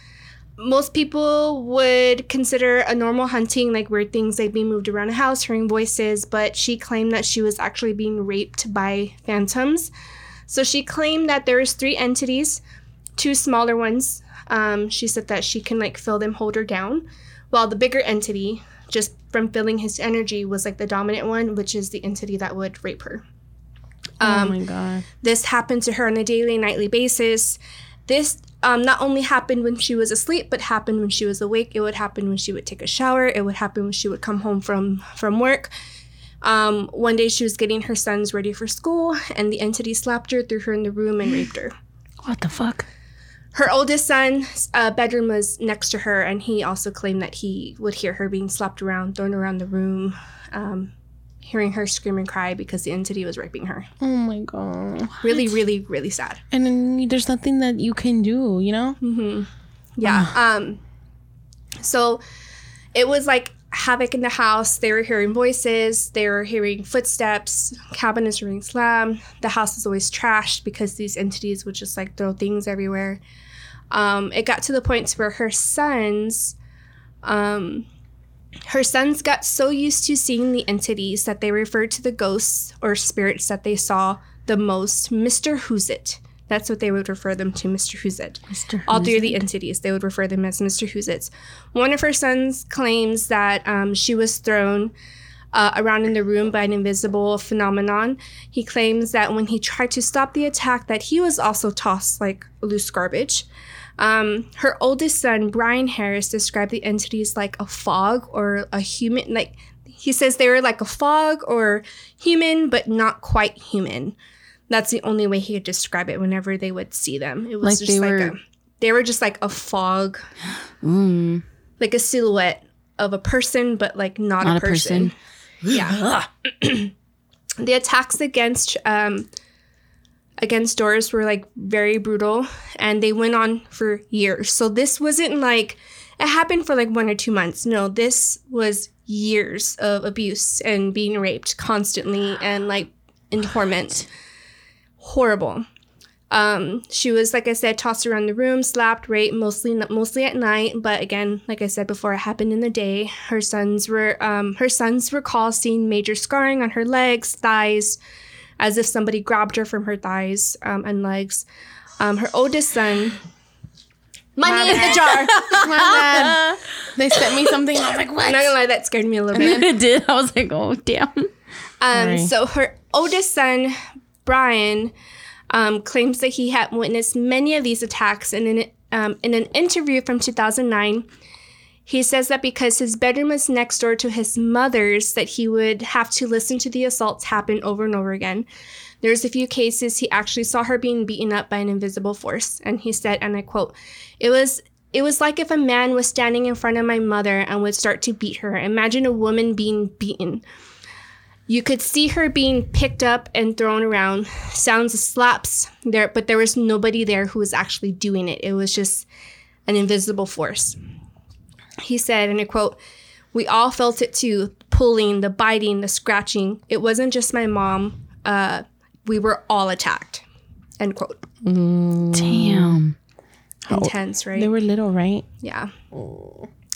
Most people would consider a normal hunting like weird things like being moved around a house, hearing voices, but she claimed that she was actually being raped by phantoms. So she claimed that there was three entities, two smaller ones. Um, she said that she can like feel them hold her down, while the bigger entity, just from feeling his energy, was like the dominant one, which is the entity that would rape her. oh my god. This happened to her on a daily, nightly basis. This um, not only happened when she was asleep, but happened when she was awake. It would happen when she would take a shower. It would happen when she would come home from from work. Um, one day she was getting her sons ready for school, and the entity slapped her, threw her in the room, and raped her. What the fuck? Her oldest son's uh, bedroom was next to her, and he also claimed that he would hear her being slapped around, thrown around the room, um, hearing her scream and cry because the entity was raping her. Oh my god. Really, really, really sad. And then there's nothing that you can do, you know? Yeah. [SIGHS] Um so it was like havoc in the house. They were hearing voices, they were hearing footsteps, cabinets were being slammed. The house was always trashed because these entities would just like throw things everywhere. Um, it got to the point where her sons um her sons got so used to seeing the entities that they referred to the ghosts or spirits that they saw the most Mr. Who's It. That's what they would refer them to, Mr. Who's It. Mr. All of the entities, they would refer them as Mr. Who's It. One of her sons claims that um, she was thrown uh, around in the room by an invisible phenomenon. He claims that when he tried to stop the attack, that he was also tossed like loose garbage. Um, her oldest son, Brian Harris, described the entities like a fog or a human. Like he says, they were like a fog or human, but not quite human. That's the only way he could describe it. Whenever they would see them, it was Like just they like were- a, they were just like a fog, Mm, like a silhouette of a person, but like not, not a a person. person. Yeah. [CLEARS THROAT] the attacks against um against Doris were like very brutal and they went on for years. So this wasn't like it happened for like one or two months. No, this was years of abuse and being raped constantly and like in torment. Horrible. Um, she was, like I said, tossed around the room, slapped, raped, mostly mostly at night. But again, like I said before, it happened in the day. Her sons were um, her sons recall seeing major scarring on her legs, thighs, as if somebody grabbed her from her thighs um, and legs. Um, her oldest son, money in the jar. [LAUGHS] My bad. they sent me something. I was like, I'm what? not gonna lie, that scared me a little bit. it did. I was like, oh damn. Um, so her oldest son, Brian, um, claims that he had witnessed many of these attacks. And in, um, in an interview from 2009, he says that because his bedroom was next door to his mother's, that he would have to listen to the assaults happen over and over again. There's a few cases he actually saw her being beaten up by an invisible force, and he said, and I quote, "It was." It was like if a man was standing in front of my mother and would start to beat her. Imagine a woman being beaten. You could see her being picked up and thrown around. Sounds of slaps there, but there was nobody there who was actually doing it. It was just an invisible force. He said, and I quote, We all felt it too pulling, the biting, the scratching. It wasn't just my mom. Uh, we were all attacked. End quote. Damn. Intense, right? They were little, right? Yeah.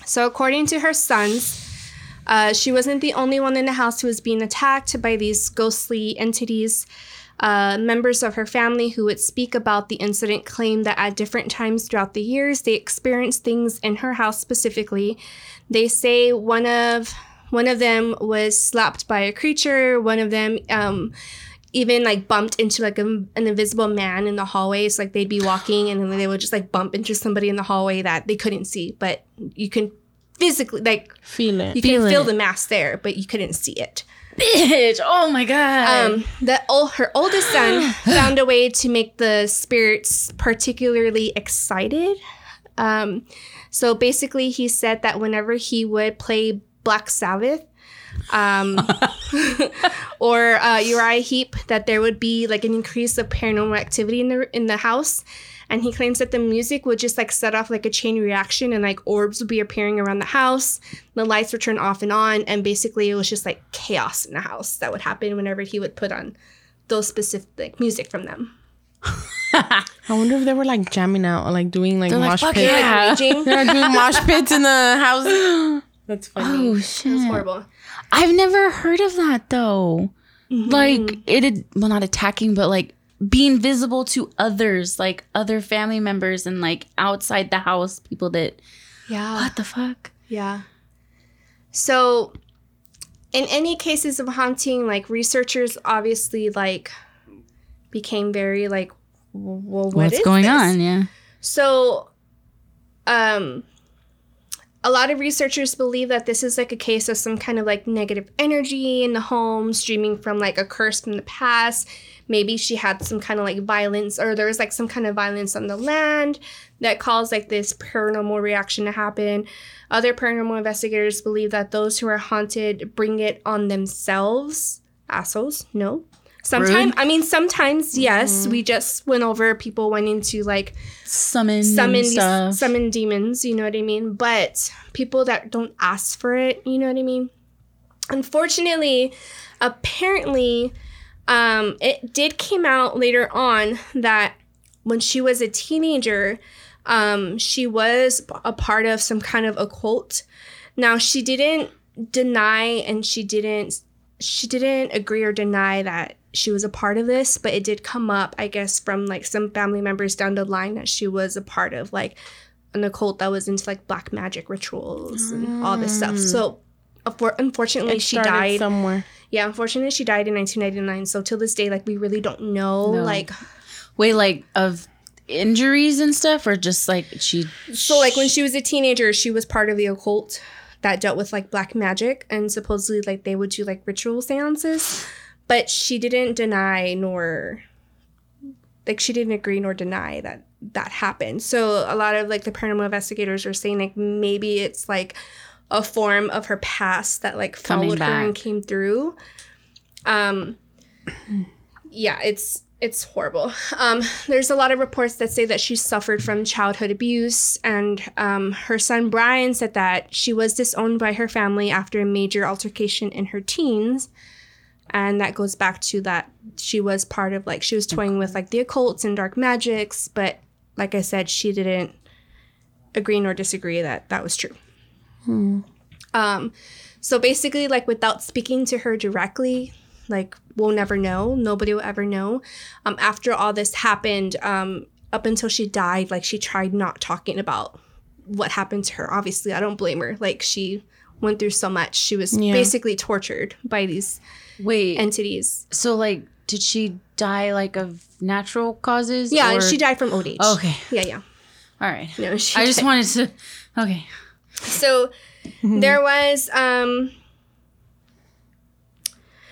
So, according to her sons, uh, she wasn't the only one in the house who was being attacked by these ghostly entities. Uh, members of her family who would speak about the incident claimed that at different times throughout the years they experienced things in her house specifically. They say one of one of them was slapped by a creature. One of them um, even like bumped into like a, an invisible man in the hallways. So, like they'd be walking and then they would just like bump into somebody in the hallway that they couldn't see, but you can physically like Feel it. you Feel can feel it. the mass there, but you couldn't see it. Bitch. Oh my god. Um, the ol- her oldest son [GASPS] found a way to make the spirits particularly excited. Um, so basically, he said that whenever he would play Black Sabbath, um, [LAUGHS] [LAUGHS] or uh, Uriah Heep, that there would be like an increase of paranormal activity in the in the house. And he claims that the music would just like set off like a chain reaction, and like orbs would be appearing around the house. The lights would turn off and on, and basically it was just like chaos in the house that would happen whenever he would put on those specific like, music from them. [LAUGHS] I wonder if they were like jamming out or like doing like They're like, mosh "Fuck pits. yeah." Raging. [LAUGHS] They're doing mosh pits in the house. [GASPS] That's funny. oh It's shit. horrible. I've never heard of that though. Mm-hmm. Like it, had- well, not attacking, but like being visible to others, like other family members and like outside the house, people that Yeah. what the fuck? Yeah. So, in any cases of haunting, like researchers obviously like became very like, well, what What's is going this? on? Yeah. So, um, a lot of researchers believe that this is like a case of some kind of like negative energy in the home, streaming from like a curse from the past. Maybe she had some kind of like violence, or there was like some kind of violence on the land that caused like this paranormal reaction to happen. Other paranormal investigators believe that those who are haunted bring it on themselves. Assholes, no. Sometimes, I mean, sometimes, yes. We just went over people wanting to like Summon, summon these, summon demons, you know what I mean? But people that don't ask for it, you know what I mean? Unfortunately, apparently, um, it did came out later on that when she was a teenager, um, she was a part of some kind of occult. Now she didn't deny and she didn't she didn't agree or deny that she was a part of this, but it did come up, I guess, from like some family members down the line that she was a part of like an occult that was into like black magic rituals and all this stuff. So, unfor- unfortunately, she died. somewhere. Yeah, unfortunately, she died in 1999. So till this day, like we really don't know, No. like Wait, like of injuries and stuff, or just like she? So like when she was a teenager, she was part of the occult that dealt with like black magic and supposedly like they would do like ritual seances. But she didn't deny nor like she didn't agree nor deny that that happened. So a lot of like the paranormal investigators are saying like maybe it's like a form of her past that like Coming followed her and came through. Um yeah, it's it's horrible. Um, there's a lot of reports that say that she suffered from childhood abuse, and um, her son Brian said that she was disowned by her family after a major altercation in her teens, and that goes back to that she was part of like she was toying with like the occults and dark magics, but like I said, she didn't agree nor disagree that that was true. Um, so basically, like without speaking to her directly, like we'll never know. Nobody will ever know. Um, after all this happened, um, up until she died, like she tried not talking about what happened to her. Obviously, I don't blame her. Like she went through so much. She was Yeah. basically tortured by these Wait, entities. so like, did she die like of natural causes? Yeah, or- she died from old age. Okay, Yeah, yeah. all right. No, she I just died. wanted to. Okay. So there was um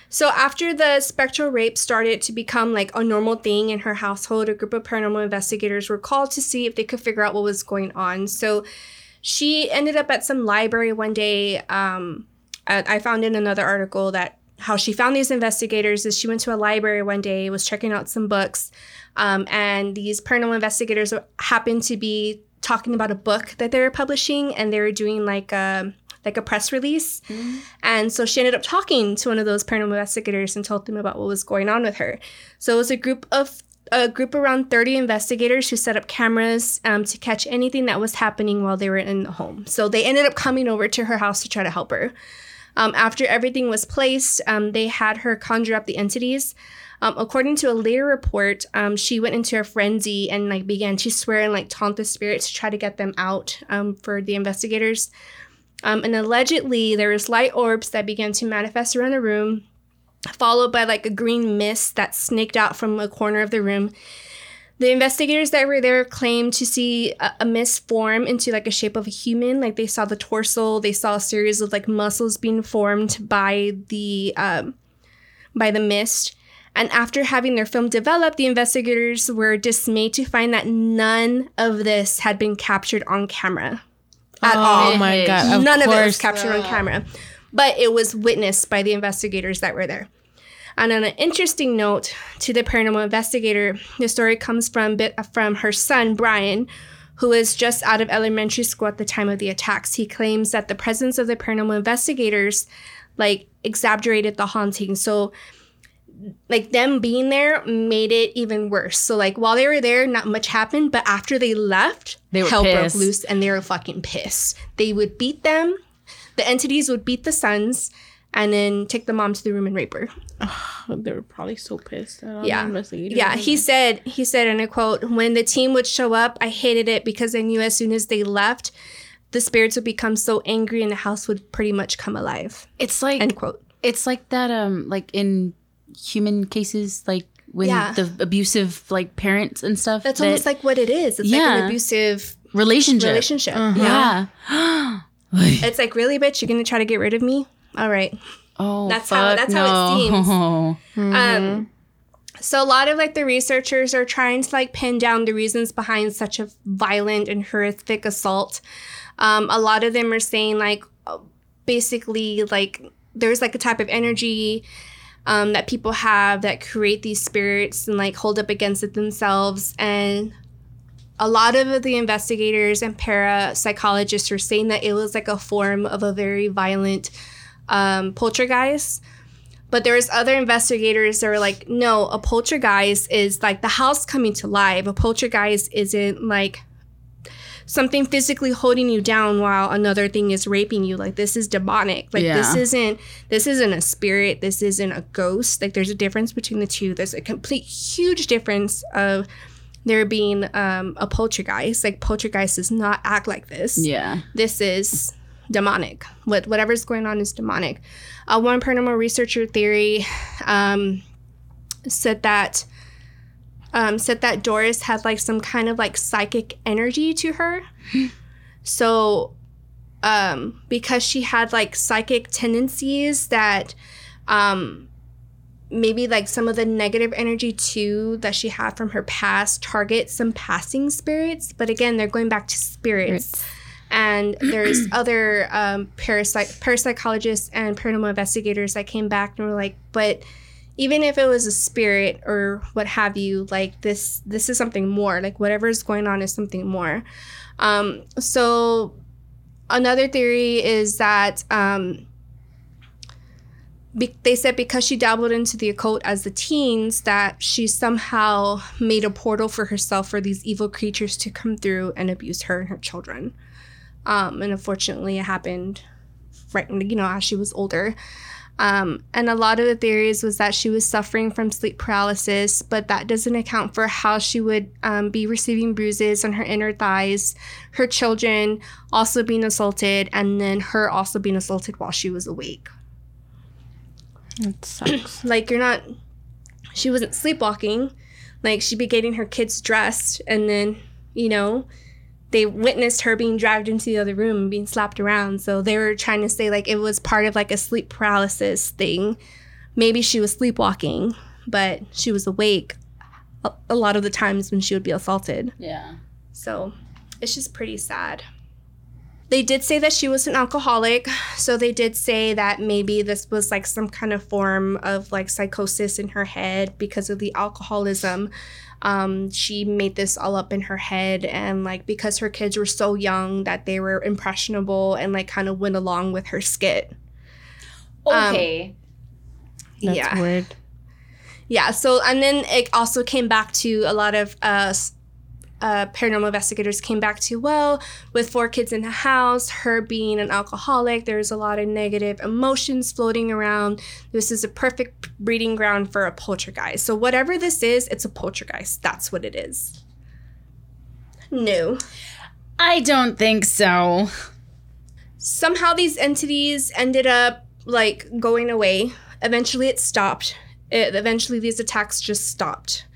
so after the spectral rape started to become like a normal thing in her household, a group of paranormal investigators were called to see if they could figure out what was going on. So she ended up at some library one day. Um, I I found in another article that how she found these investigators is she went to a library one day, was checking out some books, um, and these paranormal investigators happened to be talking about a book that they were publishing, and they were doing like a like a press release. And so she ended up talking to one of those paranormal investigators and told them about what was going on with her. So it was a group of a group around 30 investigators who set up cameras um, to catch anything that was happening while they were in the home. So they ended up coming over to her house to try to help her. Um, after everything was placed, um, they had her conjure up the entities. Um, according to a later report, um, she went into a frenzy and like began to swear and like taunt the spirits to try to get them out um, for the investigators. Um, and allegedly, there was light orbs that began to manifest around the room, followed by like a green mist that snaked out from a corner of the room. The investigators that were there claimed to see a, a mist form into like a shape of a human. Like they saw the torso, they saw a series of like muscles being formed by the um, by the mist. And after having their film developed, the investigators were dismayed to find that none of this had been captured on camera at oh all. Oh my god! Of None of it was course. captured on camera, but it was witnessed by the investigators that were there. And on an interesting note to the paranormal investigator, the story comes from bit from her son Brian, who was just out of elementary school at the time of the attacks. He claims that the presence of the paranormal investigators like exaggerated the haunting. So like them being there made it even worse. So like while they were there, not much happened, but after they left, They were hell pissed. broke loose and they were fucking pissed. They would beat them. The entities would beat the sons and then take the mom to the room and rape her. They were probably so pissed. at Yeah. investigators. Yeah, he said he said and I quote, when the team would show up, I hated it because I knew as soon as they left, the spirits would become so angry and the house would pretty much come alive. It's like End quote. it's like that. Um, like in human cases, like when Yeah. the abusive like parents and stuff. That's that- almost like what it is. It's like an abusive relationship. relationship. Yeah. Yeah. [GASPS] It's like, really, bitch, you're gonna try to get rid of me? All right. Oh, That's how- fuck that's how it seems. no. [LAUGHS] Um, so a lot of like the researchers are trying to like pin down the reasons behind such a violent and horrific assault. Um, a lot of them are saying like basically like there's like a type of energy um, that people have that create these spirits and like hold up against it themselves and a lot of the investigators and parapsychologists were saying that it was like a form of a very violent um, poltergeist but there was other investigators that were like, no, a poltergeist is like the house coming to life. A poltergeist isn't like something physically holding you down while another thing is raping you. Like this is demonic. Like this isn't this isn't a spirit. This isn't a ghost. Like there's a difference between the two. There's a complete huge difference of there being um, a poltergeist. Like poltergeist does not act like this Yeah. this is demonic. What whatever's going on is demonic. Uh, one paranormal researcher theory um, said that um, said that Doris had like some kind of like psychic energy to her. [LAUGHS] so um, because she had like psychic tendencies that um, maybe like some of the negative energy too that she had from her past target some passing spirits. But again they're going back to spirits. And [CLEARS THROAT] there's other um, parapsych- parapsychologists and paranormal investigators that came back and were like but even if it was a spirit or what have you like this this is something more like whatever is going on is something more. Um, so another theory is that um, be- they said because she dabbled into the occult as the teens that she somehow made a portal for herself for these evil creatures to come through and abuse her and her children. Um, and unfortunately it happened right you know as she was older um, and a lot of the theories was that she was suffering from sleep paralysis but that doesn't account for how she would um, be receiving bruises on her inner thighs her children also being assaulted and then her also being assaulted while she was awake It sucks. [CLEARS THROAT] like you're not she wasn't sleepwalking like she'd be getting her kids dressed and then you know they witnessed her being dragged into the other room and being slapped around so they were trying to say like it was part of like a sleep paralysis thing maybe she was sleepwalking but she was awake a, a lot of the times when she would be assaulted Yeah. so it's just pretty sad. They did say that she was an alcoholic. So they did say that maybe this was like some kind of form of like psychosis in her head because of the alcoholism. Um, she made this all up in her head. And like because her kids were so young that they were impressionable and like kind of went along with her skit. Okay. That's yeah. weird. Yeah. So, and then it also came back to a lot of uh, s- uh, paranormal investigators came back to, well, with four kids in the house, her being an alcoholic, there's a lot of negative emotions floating around. This is a perfect breeding ground for a poltergeist. So, whatever this is, it's a poltergeist. That's what it is. No. I don't think so. somehow these entities ended up like going away. Eventually, it stopped. It, eventually, these attacks just stopped.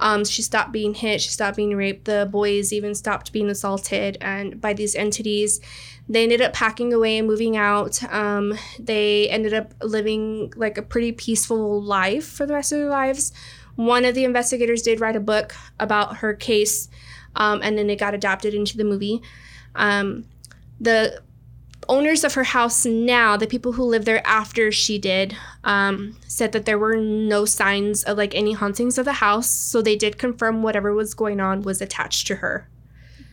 Um, she stopped being hit. She stopped being raped. The boys even stopped being assaulted and by these entities. They ended up packing away and moving out. Um, they ended up living like a pretty peaceful life for the rest of their lives. One of the investigators did write a book about her case, um, and then it got adapted into the movie. Um, the owners of her house now, the people who live there after she did, um, said that there were no signs of like any hauntings of the house. So they did confirm whatever was going on was attached to her.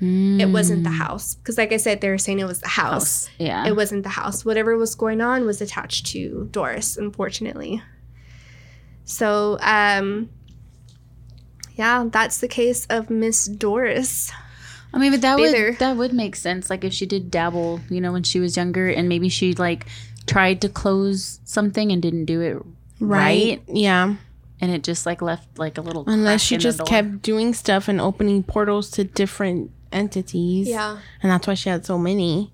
It wasn't the house. Because, like I said, they were saying it was the house. Yeah. It wasn't the house. Whatever was going on was attached to Doris, unfortunately. So, um, yeah, that's the case of Miss Doris. I mean, but that Bather. would that would make sense. Like if she did dabble, you know, when she was younger, and maybe she like tried to close something and didn't do it right, Yeah. and it just like left like a little. Unless crack she in the just door. kept doing stuff and opening portals to different entities. Yeah. And that's why she had so many.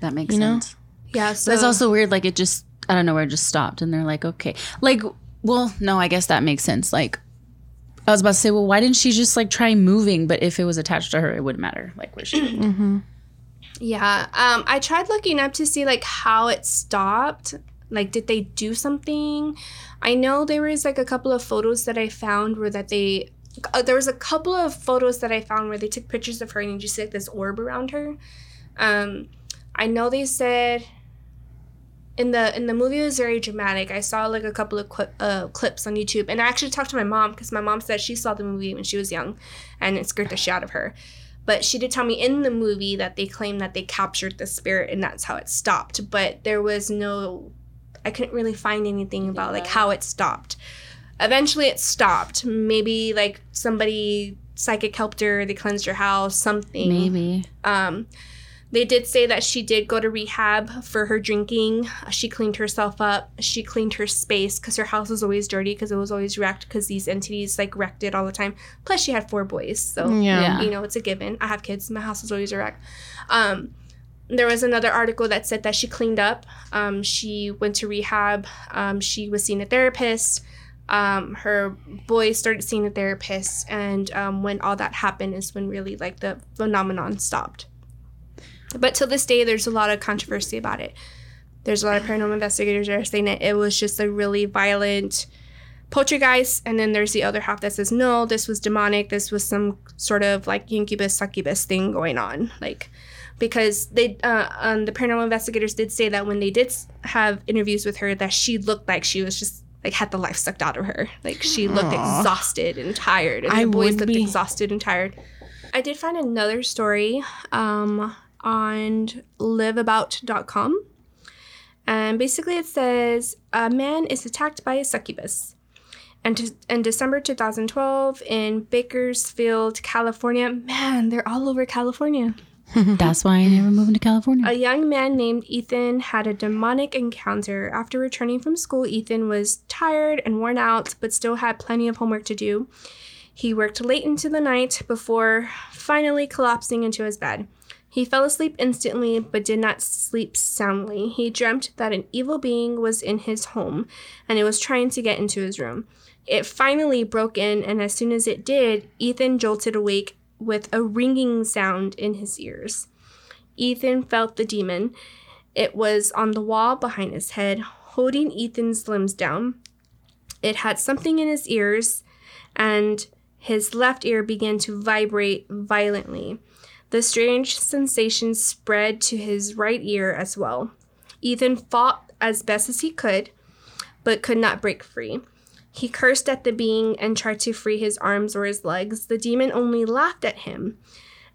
That makes you know? sense. Yeah. So But it's also weird. Like it just I don't know where it just stopped, and they're like, okay, like well, no, I guess that makes sense. Like I was about to say, well, why didn't she just like try moving? But if it was attached to her, it wouldn't matter. Like where she. went. Yeah. Um, I tried looking up to see like how it stopped. Like, did they do something? I know there was like a couple of photos that I found where that they. Uh, there was a couple of photos that I found where they took pictures of her and you just see like this orb around her. Um, I know they said in the in the movie it was very dramatic. I saw like a couple of qu- uh, clips on YouTube, and I actually talked to my mom because my mom said she saw the movie when she was young, and it scared the shit out of her. But she did tell me in the movie that they claimed that they captured the spirit, and that's how it stopped. But there was no, I couldn't really find anything about like how it stopped. Eventually, it stopped. Maybe like somebody psychic helped her. They cleansed her house. Something. Maybe. Um, they did say that she did go to rehab for her drinking. She cleaned herself up. She cleaned her space because her house was always dirty because it was always wrecked because these entities like wrecked it all the time. Plus, she had four boys, so Yeah. Yeah. you know it's a given. I have kids. My house is always a wreck. Um, there was another article that said that she cleaned up. Um, she went to rehab. Um, she was seeing a therapist. Um, her boys started seeing a therapist, and um, when all that happened is when really like the phenomenon stopped. But till this day, there's a lot of controversy about it. There's a lot of paranormal investigators that are saying that it was just a really violent poltergeist, and then there's the other half that says no, this was demonic. This was some sort of like incubus succubus thing going on, like because they uh, um, the paranormal investigators did say that when they did have interviews with her, that she looked like she was just like had the life sucked out of her. Like she looked exhausted and tired, and I the boys looked be. exhausted and tired. I did find another story um, on liveabout.com. And basically, it says a man is attacked by a succubus. And to, in December 2012, in Bakersfield, California, man, they're all over California. [LAUGHS] That's why I never moved to California. A young man named Ethan had a demonic encounter. After returning from school, Ethan was tired and worn out, but still had plenty of homework to do. He worked late into the night before finally collapsing into his bed. He fell asleep instantly, but did not sleep soundly. He dreamt that an evil being was in his home and it was trying to get into his room. It finally broke in, and as soon as it did, Ethan jolted awake with a ringing sound in his ears. Ethan felt the demon. It was on the wall behind his head, holding Ethan's limbs down. It had something in his ears, and his left ear began to vibrate violently. The strange sensation spread to his right ear as well. Ethan fought as best as he could, but could not break free. He cursed at the being and tried to free his arms or his legs. The demon only laughed at him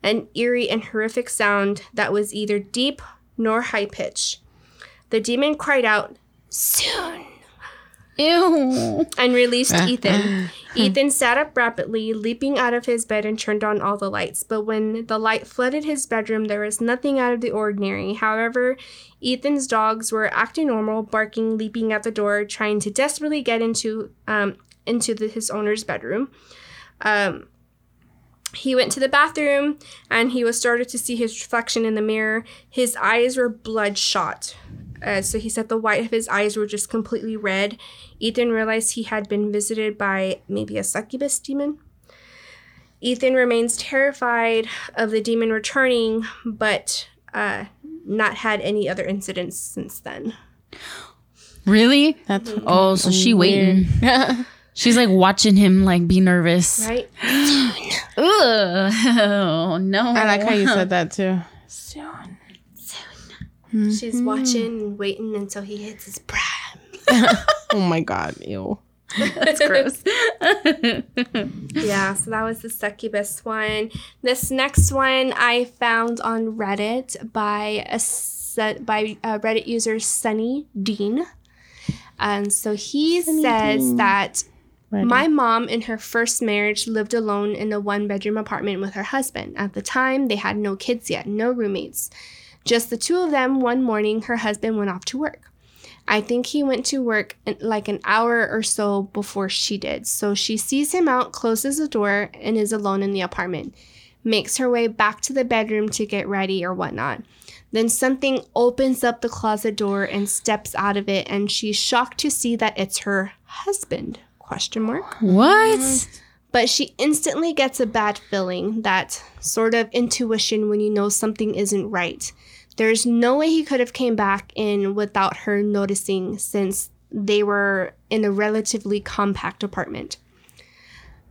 an eerie and horrific sound that was either deep nor high pitched. The demon cried out, Soon! Ew. and released Ethan. Ethan sat up rapidly, leaping out of his bed and turned on all the lights. But when the light flooded his bedroom, there was nothing out of the ordinary. However, Ethan's dogs were acting normal, barking, leaping at the door, trying to desperately get into um, into the, his owner's bedroom. Um, he went to the bathroom and he was started to see his reflection in the mirror. His eyes were bloodshot. Uh, so he said the white of his eyes were just completely red. Ethan realized he had been visited by maybe a succubus demon. Ethan remains terrified of the demon returning, but uh, not had any other incidents since then. Really? That's Oh, so she waiting. [LAUGHS] She's like watching him like be nervous. Right? [GASPS] Ugh. [LAUGHS] Oh, no. I like how you said that too. Soon. She's mm-hmm. watching and waiting until he hits his prime. [LAUGHS] Oh my god, ew. That's gross. [LAUGHS] Yeah, so that was the succubus one. This next one I found on Reddit by a by a Reddit user Sunny Dean. And so he says that my mom in her first marriage lived alone in a one bedroom apartment with her husband. At the time, they had no kids yet, no roommates. Just the two of them. One morning, her husband went off to work. I think he went to work like an hour or so before she did. So she sees him out, closes the door, and is alone in the apartment. Makes her way back to the bedroom to get ready or whatnot. Then something opens up the closet door and steps out of it, and she's shocked to see that it's her husband. Question mark. what? But she instantly gets a bad feeling, that sort of intuition when you know something isn't right. There's no way he could have came back in without her noticing since they were in a relatively compact apartment.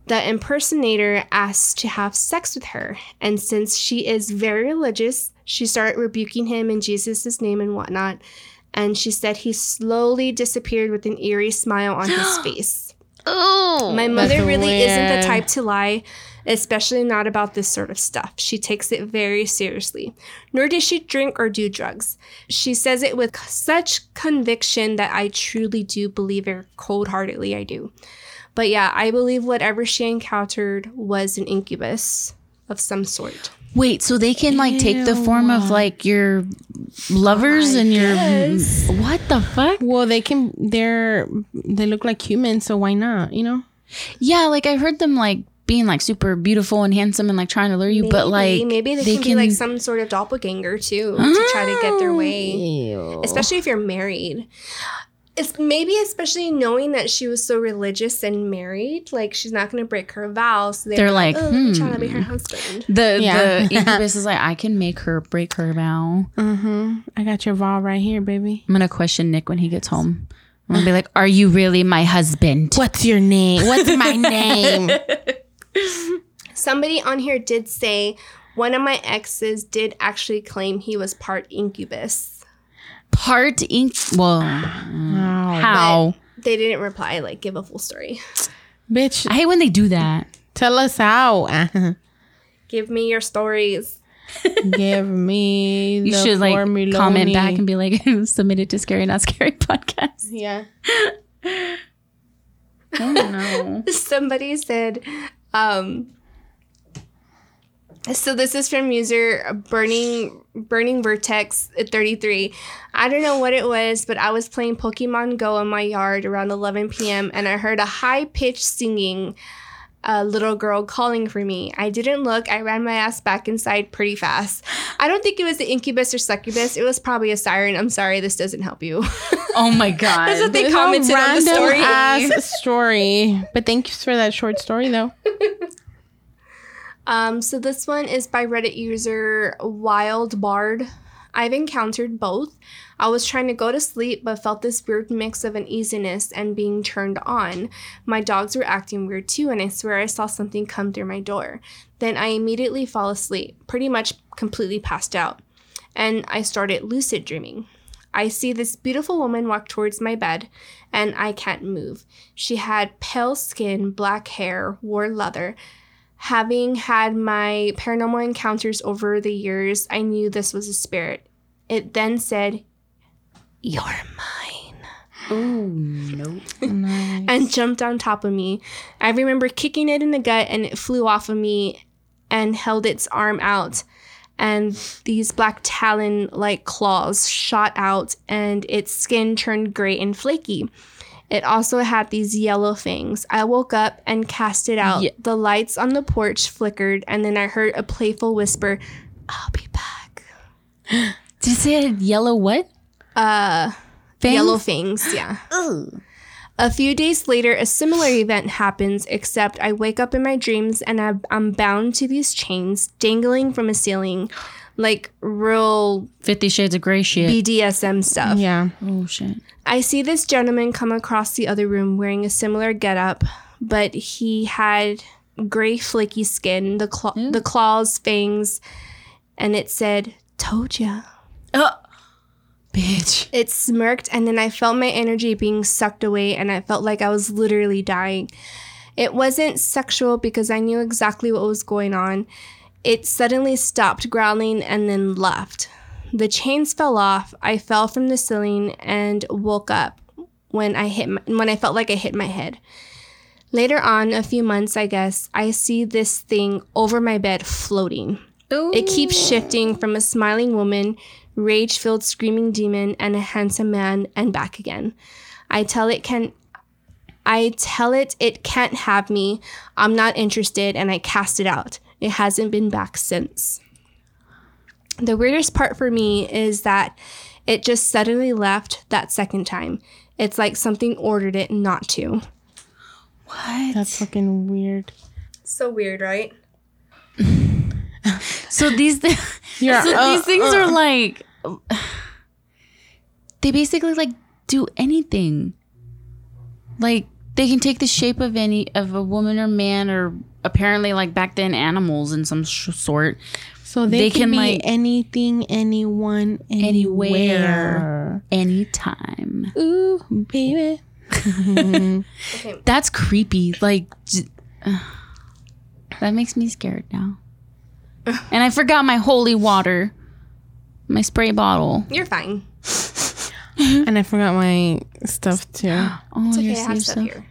The impersonator asked to have sex with her, and since she is very religious, she started rebuking him in Jesus' name and whatnot. And she said he slowly disappeared with an eerie smile on his [GASPS] face. Oh, My mother That's really isn't the type to lie, especially not about this sort of stuff. She takes it very seriously. Nor does she drink or do drugs. She says it with such conviction that I truly do believe her cold heartedly. I do. But yeah, I believe whatever she encountered was an incubus of some sort. Wait, so they can like take the form of like your lovers and your what the fuck? Well, they can. They're they look like humans, so why not? You know. Yeah, like I heard them like being like super beautiful and handsome and like trying to lure you, but like maybe they, can, be like some sort of doppelganger too to try to get their way. especially if you're married. It's maybe especially knowing that she was so religious and married, like she's not going to break her vow. So They're like, oh, let me try hmm. to be her husband. the Yeah. the [LAUGHS] incubus is like I can make her break her vow. Mm-hmm. I got your vow right here, baby. I'm gonna question Nick when he gets home. I'm gonna be like, "Are you really my husband?" What's your name? What's my [LAUGHS] name? Somebody on here did say one of my exes did actually claim he was part incubus. Part ink. Well, how? They didn't reply, like give a full story. bitch, I hate when they do that. tell us how. [LAUGHS] Give me your stories. Give me. You the should like formuloni. comment back and be like, [LAUGHS] "Submit it to Scary Not Scary podcast." yeah. [LAUGHS] Oh no. somebody said um so this is from user burning burning vertex at 33 i don't know what it was but i was playing pokemon go in my yard around 11 p.m and i heard a high-pitched singing a little girl calling for me i didn't look i ran my ass back inside pretty fast i don't think it was the incubus or succubus it was probably a siren i'm sorry this doesn't help you [LAUGHS] Oh my god. That's what they It's a commented on the random story ass [LAUGHS] story. But thank you for that short story, though. [LAUGHS] Um, so this one is by Reddit user Wild Bard. I've encountered both. I was trying to go to sleep but felt this weird mix of uneasiness and being turned on. My dogs were acting weird too, and I swear I saw something come through my door. Then I immediately fall asleep, pretty much completely passed out, and I started lucid dreaming. I see this beautiful woman walk towards my bed, and I can't move. She had pale skin, black hair, wore leather, having had my paranormal encounters over the years, I knew this was a spirit. It then said, You're mine. Oh no. [LAUGHS] And jumped on top of me. I remember kicking it in the gut and it flew off of me and held its arm out. And these black talon like claws shot out and its skin turned gray and flaky. It also had these yellow fangs. I woke up and cast it out. Ye- The lights on the porch flickered, and then I heard a playful whisper, I'll be back. [GASPS] [GASPS] [GASPS] Did you say it yellow what? Uh, Fangs? yellow fangs, yeah. A few days later, a similar event happens, except I wake up in my dreams and I'm, I'm bound to these chains dangling from a ceiling, like real Fifty Shades of Grey shit. BDSM stuff. Yeah. oh shit. I see this gentleman come across the other room wearing a similar getup, but he had gray flaky skin, the claw- the claws, fangs, and it said, "Told ya." Oh, bitch. It smirked, and then I felt my energy being sucked away, and I felt like I was literally dying. It wasn't sexual because I knew exactly what was going on. It suddenly stopped growling and then left. The chains fell off. I fell from the ceiling and woke up when I hit my, when I felt like I hit my head. Later on, a few months, I guess, I see this thing over my bed floating. It keeps shifting from a smiling woman, rage filled screaming demon, and a handsome man, and back again. I tell it can. I tell it it can't have me. I'm not interested, and I cast it out. It hasn't been back since. The weirdest part for me is that it just suddenly left that second time. It's like something ordered it not to. What? That's fucking weird. So weird, right? [LAUGHS] so these th- [LAUGHS] You're, [LAUGHS] so uh, these things uh. are like [SIGHS] they basically like do anything. Like they can take the shape of any of a woman or man or apparently like back then animals in some sh- sort. So they, They can, can, be like- anything, anyone, Anywhere. anywhere. Anytime. Ooh, baby. Okay. [LAUGHS] That's creepy. Like j- [SIGHS] that makes me scared now. [LAUGHS] and I forgot my holy water. My spray bottle. You're fine. [LAUGHS] [LAUGHS] and I forgot my stuff too. Oh, It's okay. your I have stuff stuff. here.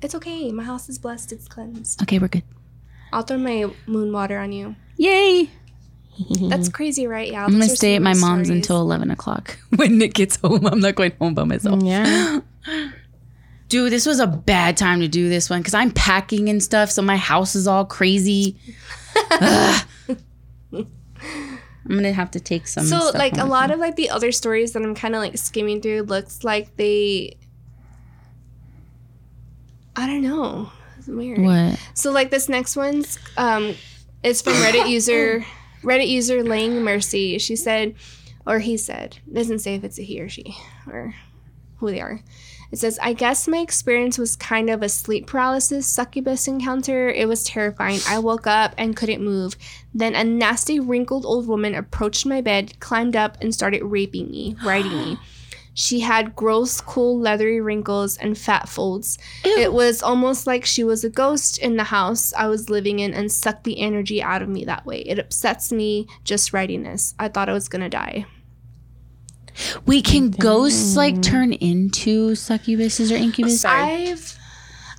It's okay. My house is blessed. It's cleansed. Okay, we're good. I'll throw my moon water on you. Yay! That's crazy, right? Yeah. I'm gonna stay at my mom's until eleven o'clock. [LAUGHS] When Nick gets home, I'm not going home by myself. Yeah. [GASPS] Dude, this was a bad time to do this one because I'm packing and stuff, so my house is all crazy. Ugh. I'm gonna have to take some. So, like, a lot me. of like the other stories that I'm kind of like skimming through looks like they. I don't know. It's weird. what? So like this next one's um is from Reddit [COUGHS] user Reddit user Lang Mercy. She said or he said, doesn't say if it's a he or she or who they are. It says, I guess my experience was kind of a sleep paralysis succubus encounter. It was terrifying. I woke up and couldn't move. Then a nasty, wrinkled old woman approached my bed, climbed up, and started raping me, riding me. [GASPS] She had gross, cool, leathery wrinkles and fat folds. It was almost like she was a ghost in the house I was living in and sucked the energy out of me that way. It upsets me just writing this. I thought I was gonna die. Wait, can ghosts like turn into succubuses or incubuses? I've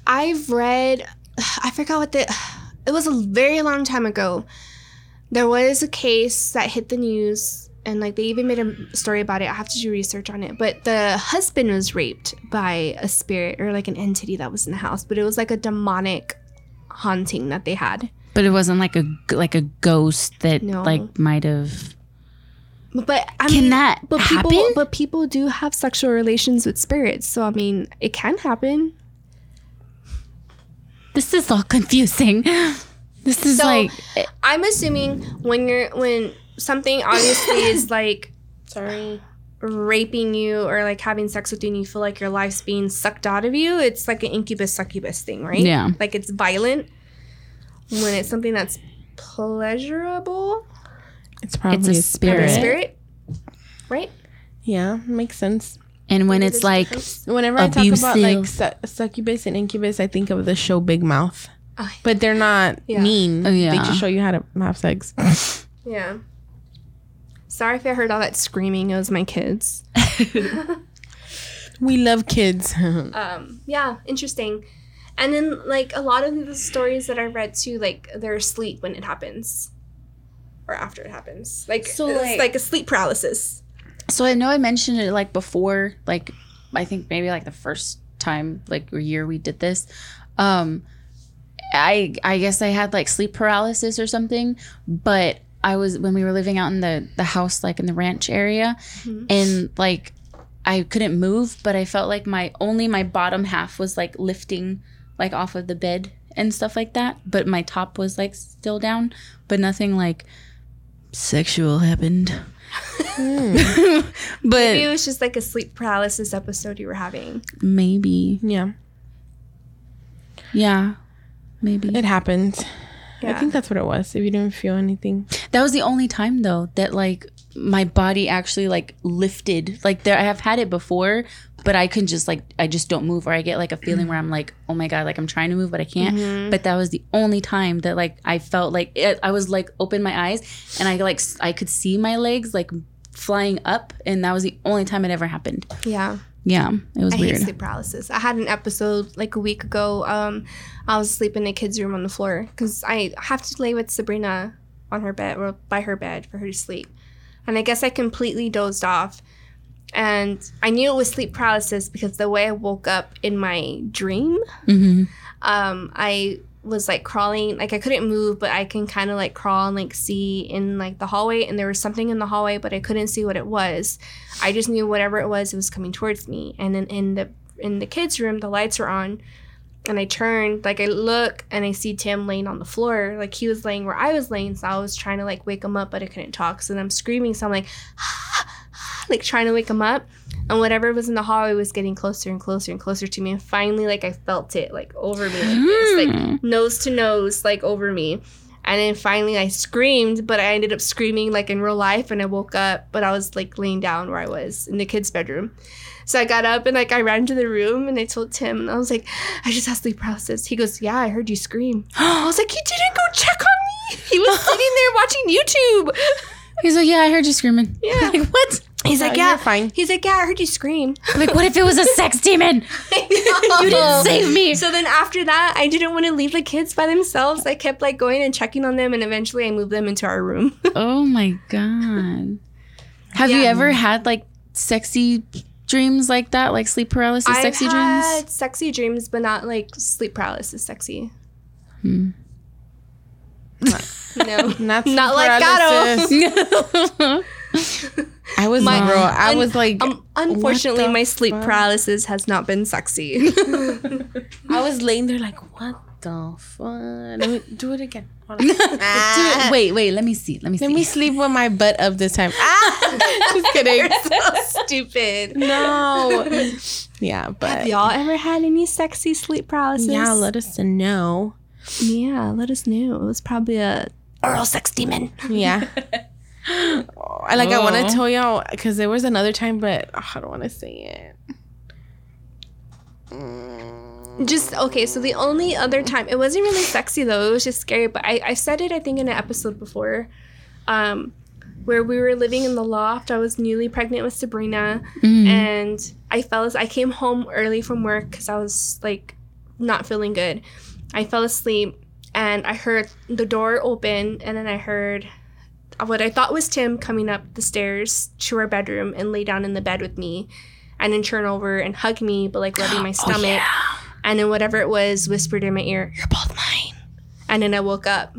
I've read I forgot what the it was a very long time ago. There was a case that hit the news and like they even made a story about it. I have to do research on it. But the husband was raped by a spirit or like an entity that was in the house, but it was like a demonic haunting that they had. But it wasn't like a like a ghost that No. like might have. But I Can mean, that but people but people do have sexual relations with spirits. So I mean, it can happen. This is all confusing. [LAUGHS] This is So- like I'm assuming when you're when something obviously is [LAUGHS] like sorry raping you or like having sex with you and you feel like your life's being sucked out of you, it's like an incubus succubus thing, right? Yeah. Like it's violent. When it's something that's pleasurable, It's probably a a spirit. spirit. spirit, right? Yeah, makes sense. and when it's like difference. Whenever I talk about like su- succubus and incubus, I think of the show Big Mouth. Oh, But they're not Yeah. mean. Oh, They yeah. just show you how to have sex. [LAUGHS] Yeah. Sorry if I heard all that screaming. It was my kids. [LAUGHS] we love kids. [LAUGHS] um yeah interesting and then like a lot of the stories that i read too like they're asleep when it happens or after it happens. Like So, it's like- like, a sleep paralysis. So I know I mentioned it like before, like I think maybe like the first time like or year we did this. Um I I guess I had like sleep paralysis or something, but I was when we were living out in the the house like in the ranch area and like I couldn't move, but I felt like my only my bottom half was like lifting like off of the bed and stuff like that, but my top was like still down, but nothing like sexual happened. Hmm. [LAUGHS] but maybe it was just like a sleep paralysis episode you were having Maybe. yeah, Yeah. Maybe. it happened. I think that's what it was. If you didn't feel anything, That was the only time though that like my body actually like lifted. Like there I have had it before, but I can just like I just don't move or I get like a feeling where I'm like, "Oh my god, like I'm trying to move but I can't." But that was the only time that like I felt like it, I was like open my eyes and I like I could see my legs like flying up and that was the only time it ever happened. yeah Yeah, it was i weird. hate sleep paralysis i had an episode like a week ago um i was asleep in the kids room on the floor because i have to lay with sabrina on her bed or by her bed for her to sleep and i guess i completely dozed off and i knew it was sleep paralysis because the way i woke up in my dream Mhm. um, I was like crawling, like I couldn't move, but I can kind of like crawl and like see in like the hallway, and there was something in the hallway, but I couldn't see what it was. I just knew whatever it was, it was coming towards me. And then in the in the kids' room, the lights were on, and I turned, like I look and I see Tim laying on the floor. Like he was laying where I was laying. So I was trying to like wake him up, but I couldn't talk. So then I'm screaming. So I'm like, like trying to wake him up. And whatever was in the hallway was getting closer and closer and closer to me. And finally, like I felt it like over me like this, like hmm. nose to nose, like over me. And then finally I screamed, but I ended up screaming like in real life and I woke up, but I was like laying down where I was in the kid's bedroom. So I got up and like I ran to the room and I told Tim and I was like, I just had sleep paralysis. He goes, Yeah, I heard you scream. [GASPS] I was like, You didn't go check on me. He was [LAUGHS] sitting there watching YouTube. He's like, yeah, I heard you screaming. Yeah. [LAUGHS] like what? He's like, Yeah, you're fine. He's like, Yeah, I heard you scream. Like what if it was a sex demon? [LAUGHS] You didn't save me. So then after that, I didn't want to leave the kids by themselves. I kept like going and checking on them and eventually I moved them into our room. [LAUGHS] Oh my god. Have you ever had like sexy dreams like that, like sleep paralysis, sexy I've dreams? had sexy dreams, but not like sleep paralysis sexy. Hmm. no. [LAUGHS] Not, Not like paralysis. [LAUGHS] I was My- girl. I un- was like, Um, unfortunately, my sleep fuck? paralysis has not been sexy. [LAUGHS] I was laying there like, what the fuck? Let me do it again. [LAUGHS] Do it- wait, wait, let me see. Let me see. Let me sleep with my butt up this time. Ah! Just kidding. so stupid. No. Yeah, but Have y'all ever had any sexy sleep paralysis? yeah, let us know. yeah, let us know. It was probably a oral sex demon. Yeah. I like. I want to tell y'all because there was another time, but oh, I don't want to say it. Just okay. So the only other time it wasn't really sexy though. It was just scary. But I, I said it I think in an episode before, um, where we were living in the loft. I was newly pregnant with Sabrina, and I fell. as- I came home early from work because I was like not feeling good. I fell asleep and I heard the door open, and then I heard what I thought was Tim coming up the stairs to our bedroom and lay down in the bed with me, and then turn over and hug me, but like rubbing my [GASPS] stomach. And then whatever it was whispered in my ear, "You're both mine." And then I woke up.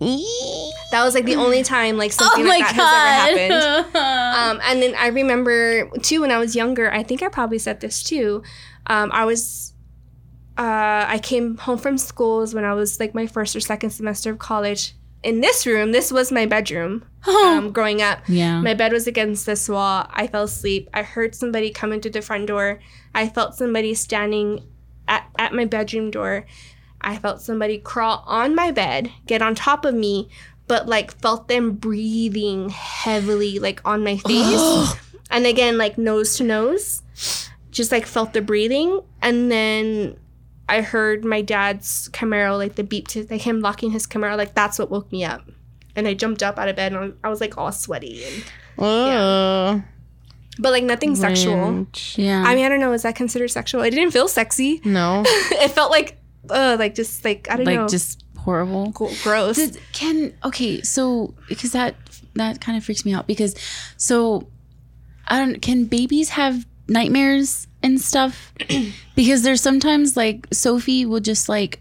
That was like the only time like something like that has ever happened. [LAUGHS] Um, and then I remember too when I was younger. I think I probably said this too. Um, I was. Uh, I came home from schools when I was like my first or second semester of college. In this room, this was my bedroom. Um, growing up, Yeah. my bed was against this wall. I fell asleep. I heard somebody come into the front door. I felt somebody standing at, at my bedroom door. I felt somebody crawl on my bed, get on top of me, but like felt them breathing heavily, like on my face. [GASPS] and again, like nose to nose, just like felt the breathing. And then I heard my dad's Camaro, like the beep to like him locking his Camaro, like that's what woke me up. And I jumped up out of bed and I was like all sweaty, and, Oh, but like nothing sexual. Yeah. I mean, I don't know. Is that considered sexual? It didn't feel sexy. no. [LAUGHS] it felt like, uh, like just like I don't like know, like just horrible. Gro- gross. Did, can okay, so because that that kind of freaks me out because so I don't can babies have nightmares and stuff? because there's sometimes like Sophie will just like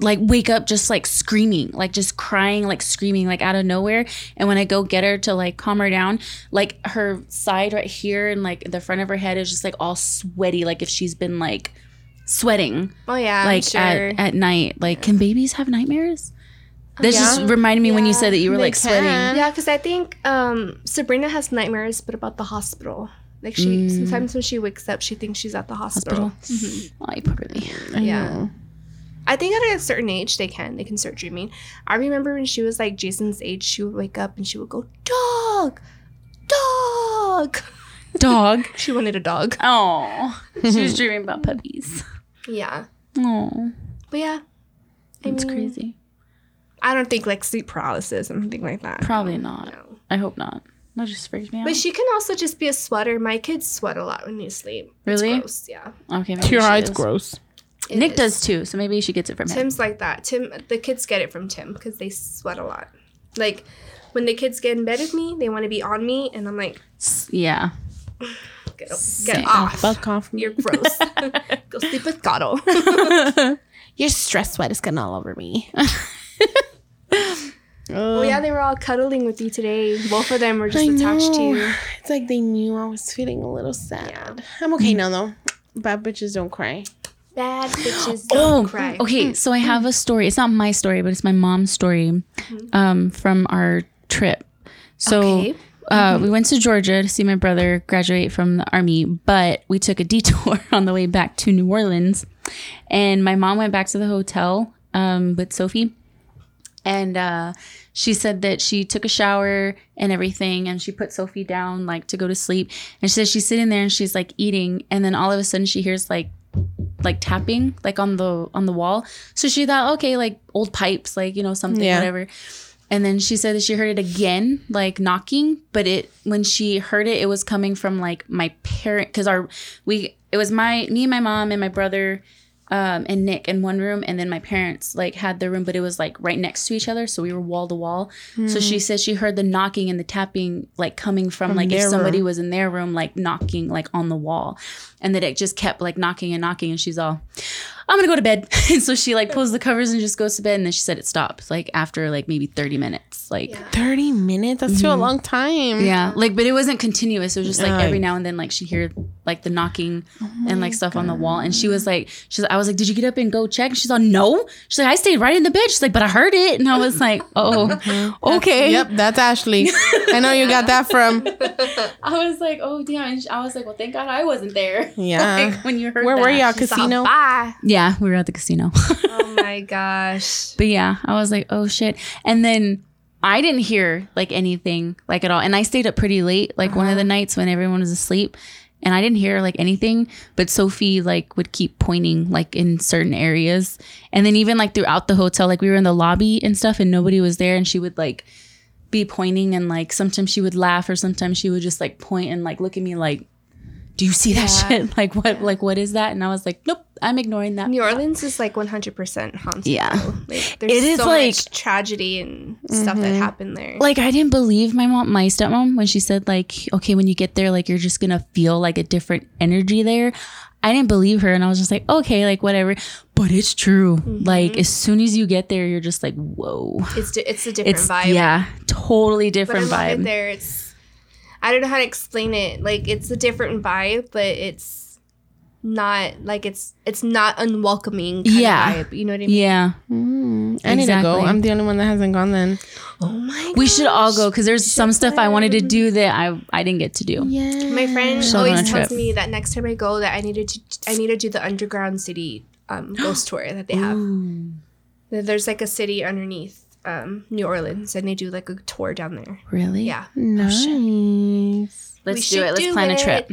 like wake up just like screaming, like just crying, like screaming, like out of nowhere. And when I go get her to like calm her down, like her side right here and like the front of her head is just like all sweaty, like if she's been like sweating oh yeah, like I'm sure. at, at night. Like, can babies have nightmares? That just reminded me when you said that you were they like sweating. yeah, because I think um, Sabrina has nightmares, but about the hospital. Like she Mm. sometimes when she wakes up, she thinks she's at the hospital. Hospital. [LAUGHS] Oh, you poor baby. Yeah. I think at a certain age they can. They can start dreaming. I remember when she was like Jason's age, she would wake up and she would go, Dog! Dog! Dog. [LAUGHS] She wanted a dog. Oh, she was [LAUGHS] dreaming about puppies. Yeah. Oh, But yeah. It's crazy. I don't think like sleep paralysis or anything like that. Probably not. No. I hope not. That just freaks me out. But she can also just be a sweater. My kids sweat a lot when they sleep. It's Really? gross, yeah. okay, maybe Your she eyes is. gross. It Nick is. does too, so maybe she gets it from him. Tim's like that. Tim, the kids get it from Tim because they sweat a lot. Like when the kids get in bed with me, they want to be on me, and I'm like, Yeah. get, Same. get off. Fuck off me. You're gross. [LAUGHS] Go sleep with Gato. [LAUGHS] Your stress sweat is getting all over me. [LAUGHS] well, yeah, they were all cuddling with you today. Both of them were just I attached to know. you. It's like they knew I was feeling a little sad. I'm okay now though. Bad bitches don't cry. Bad bitches [GASPS] don't cry. Oh, okay. So I have a story. It's not my story, but it's my mom's story um, from our trip. So Okay. uh, we went to Georgia to see my brother graduate from the army, but we took a [LAUGHS] detour on the way back to New Orleans. And my mom went back to the hotel um, with Sophie. And uh, she said that she took a shower and everything, and she put Sophie down like to go to sleep. And she says she's sitting there and she's like eating, and then all of a sudden she hears like like tapping like on the on the wall. So she thought, okay, like old pipes, like you know something, Yeah. whatever. And then she said that she heard it again, like knocking, but it when she heard it, it was coming from like my parent because our we it was my me and my mom and my brother um, and Nick in one room, and then my parents like had their room, but it was like right next to each other, so we were wall to wall. So she said she heard the knocking and the tapping like coming from, like if their somebody room. was in their room, like knocking like on the wall, and that it just kept like knocking and knocking, and she's all, I'm gonna go to bed. [LAUGHS] and so she like pulls the covers and just goes to bed, and then she said it stopped like after like maybe 30 minutes, like. 30 minutes? That's still a long time. Mm-hmm. Yeah, like, but it wasn't continuous. It was just like every now and then, like she hear like the knocking Oh and like stuff on the wall, and she was like, she's, I was like, did you get up and go check? She's like, no. She's like, I stayed right in the bed. She's like, but I heard it, and I was like, [LAUGHS] oh, [LAUGHS] okay. Yep, that's Ashley. I know you got that from. I was like, oh damn. And I was like, well, thank God I wasn't there. [LAUGHS] Yeah. like, when you heard Where were you at She's all, casino? Bye. Yeah, we were at the casino. [LAUGHS] Oh my gosh. But yeah, I was like, oh shit. And then I didn't hear like anything like at all. And I stayed up pretty late, like one of the uh-huh. nights when everyone was asleep. And I didn't hear like anything, but Sophie like would keep pointing like in certain areas. And then even like throughout the hotel, like we were in the lobby and stuff and nobody was there and she would like be pointing and like sometimes she would laugh or sometimes she would just like point and like look at me like, Do you see that shit? [LAUGHS] Like what like what is that? And I was like, Nope, I'm ignoring that. New Orleans is like 100% haunted. Yeah. Like, there's It is so like- much tragedy and stuff that mm-hmm. happened there. like I didn't believe my mom, my stepmom, when she said like, okay, when you get there, like you're just gonna feel like a different energy there. I didn't believe her, and I was just like, okay, like whatever. But it's true. Mm-hmm. Like as soon as you get there, you're just like, whoa, it's it's a different it's vibe. yeah, totally different vibe. there. It's I don't know how to explain it. Like it's a different vibe, but it's not like it's it's not unwelcoming. Kind Yeah. Of vibe, you know what I mean? Yeah, I need to go. I'm the only one that hasn't gone then. Oh my. we should all go because there's some stuff I wanted to do that I I didn't get to do. Yeah. My friend Should go always tells me that next time I go, that I needed to I need to do the underground city um, ghost [GASPS] tour that they have. That There's like a city underneath um, New Orleans, and they do like a tour down there. Really? Yeah, Nice. Let's do it. Let's do plan it. a trip.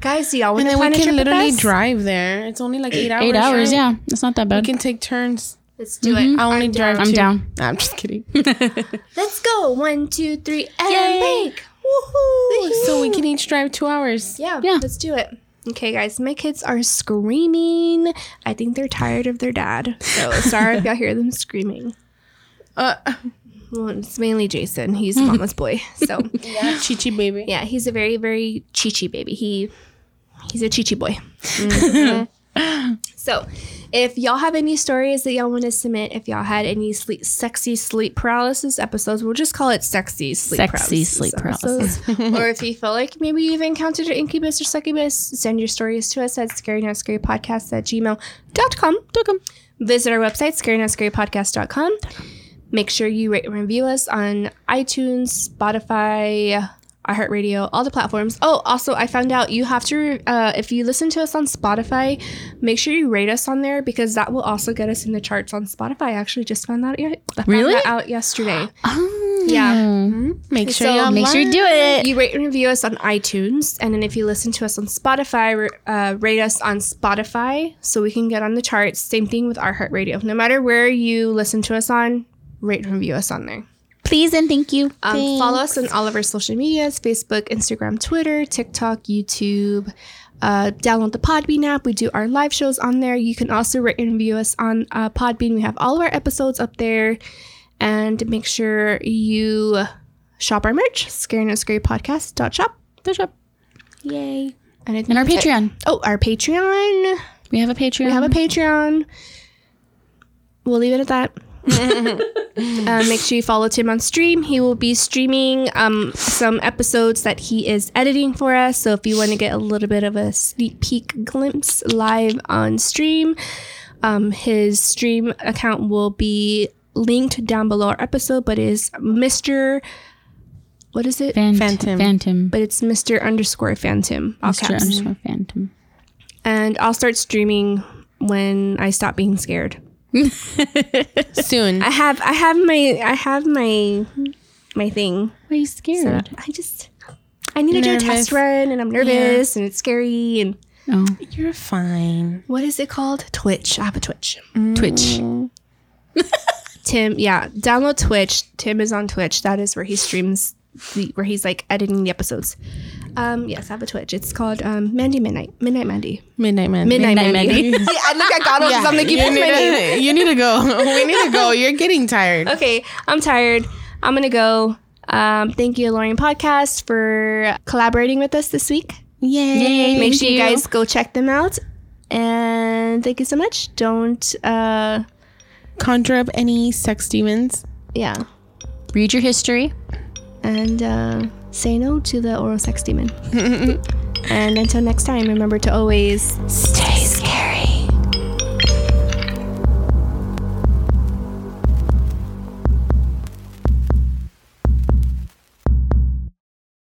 guys, do y'all want And to then we plan a can trip with literally drive there. It's only like eight hours. Eight hours. right? Yeah, it's not that bad. We can take turns. Let's do it. I only drive. I'm down. Nah, I'm just kidding. [LAUGHS] Let's go. One, two, three, and Yay. bake. Woohoo! so we can each drive two hours. Yeah, Yeah. let's do it. Okay, guys, my kids are screaming. I think they're tired of their dad. So sorry if y'all hear them screaming. Uh, [LAUGHS] Well, it's mainly Jason. He's mama's boy. So [LAUGHS] Chichi baby. yeah, he's a very, very chichi baby. He he's a chichi boy. [LAUGHS] so if y'all have any stories that y'all want to submit, if y'all had any sleep, sexy sleep paralysis episodes, we'll just call it sexy sleep Sexy paralysis sleep episodes. or if you feel like maybe you've encountered an incubus or succubus, send your stories to us at scarynoutscarypodcast at gmail.com. Visit our website, scarynoutscarypodcast.com. Make sure you rate and review us on iTunes, Spotify, iHeartRadio, all the platforms. Oh, also, I found out you have to, uh, if you listen to us on Spotify, make sure you rate us on there because that will also get us in the charts on Spotify. I actually just found that, ye- found Really? that out yesterday. [GASPS] Oh. Yeah. Make sure So y'all Make sure you do it. You rate and review us on iTunes, and then if you listen to us on Spotify, uh, rate us on Spotify so we can get on the charts. Same thing with iHeartRadio. No matter where you listen to us on, rate and review us on there. Please and thank you. Um, follow us on all of our social medias Facebook, Instagram, Twitter, TikTok, YouTube. Uh, download the Podbean app. We do our live shows on there. You can also rate and review us on uh, Podbean. We have all of our episodes up there. And make sure you shop our merch, scarynoscarypodcast.shop. Push up. Yay. And, And our that's it. Patreon. Oh, our Patreon. We have a Patreon. We have a Patreon. We'll leave it at that. [LAUGHS] Uh, make sure you follow Tim on stream. He will be streaming um, some episodes that he is editing for us. So if you want to get a little bit of a sneak peek glimpse live on stream, um, his stream account will be linked down below our episode, but is Mr. What is it? Phant- Phantom. Phantom. but it's Mr. underscore Phantom. All Mr. caps. underscore Phantom. And I'll start streaming when I stop being scared. [LAUGHS] Soon. I have I have my I have my my thing. Why are you scared? I just I need to do a test run and I'm nervous and it's scary and Oh, You're fine. what is it called? Twitch. I have a Twitch. Mm. Twitch. [LAUGHS] Tim, yeah, download Twitch. Tim is on Twitch. That is where he streams the, where he's like editing the episodes. Um, yes, I have a Twitch. It's called um, Mandy Midnight. Midnight Mandy. Midnight man. Midnight, Midnight Mandy. Mandy. [LAUGHS] See, I look at God Yeah, I'm like, you, you need to, you need to go. [LAUGHS] We need to go. [LAUGHS] You're getting tired. Okay, I'm tired. I'm gonna go. Um, thank you, Aloreing Podcast, for collaborating with us this week. Yay. Make sure you guys go check them out. And thank you so much. Don't, uh, conjure up any sex demons. yeah. Read your history. And uh, say no to the oral sex demon. [LAUGHS] and until next time, remember to always Stay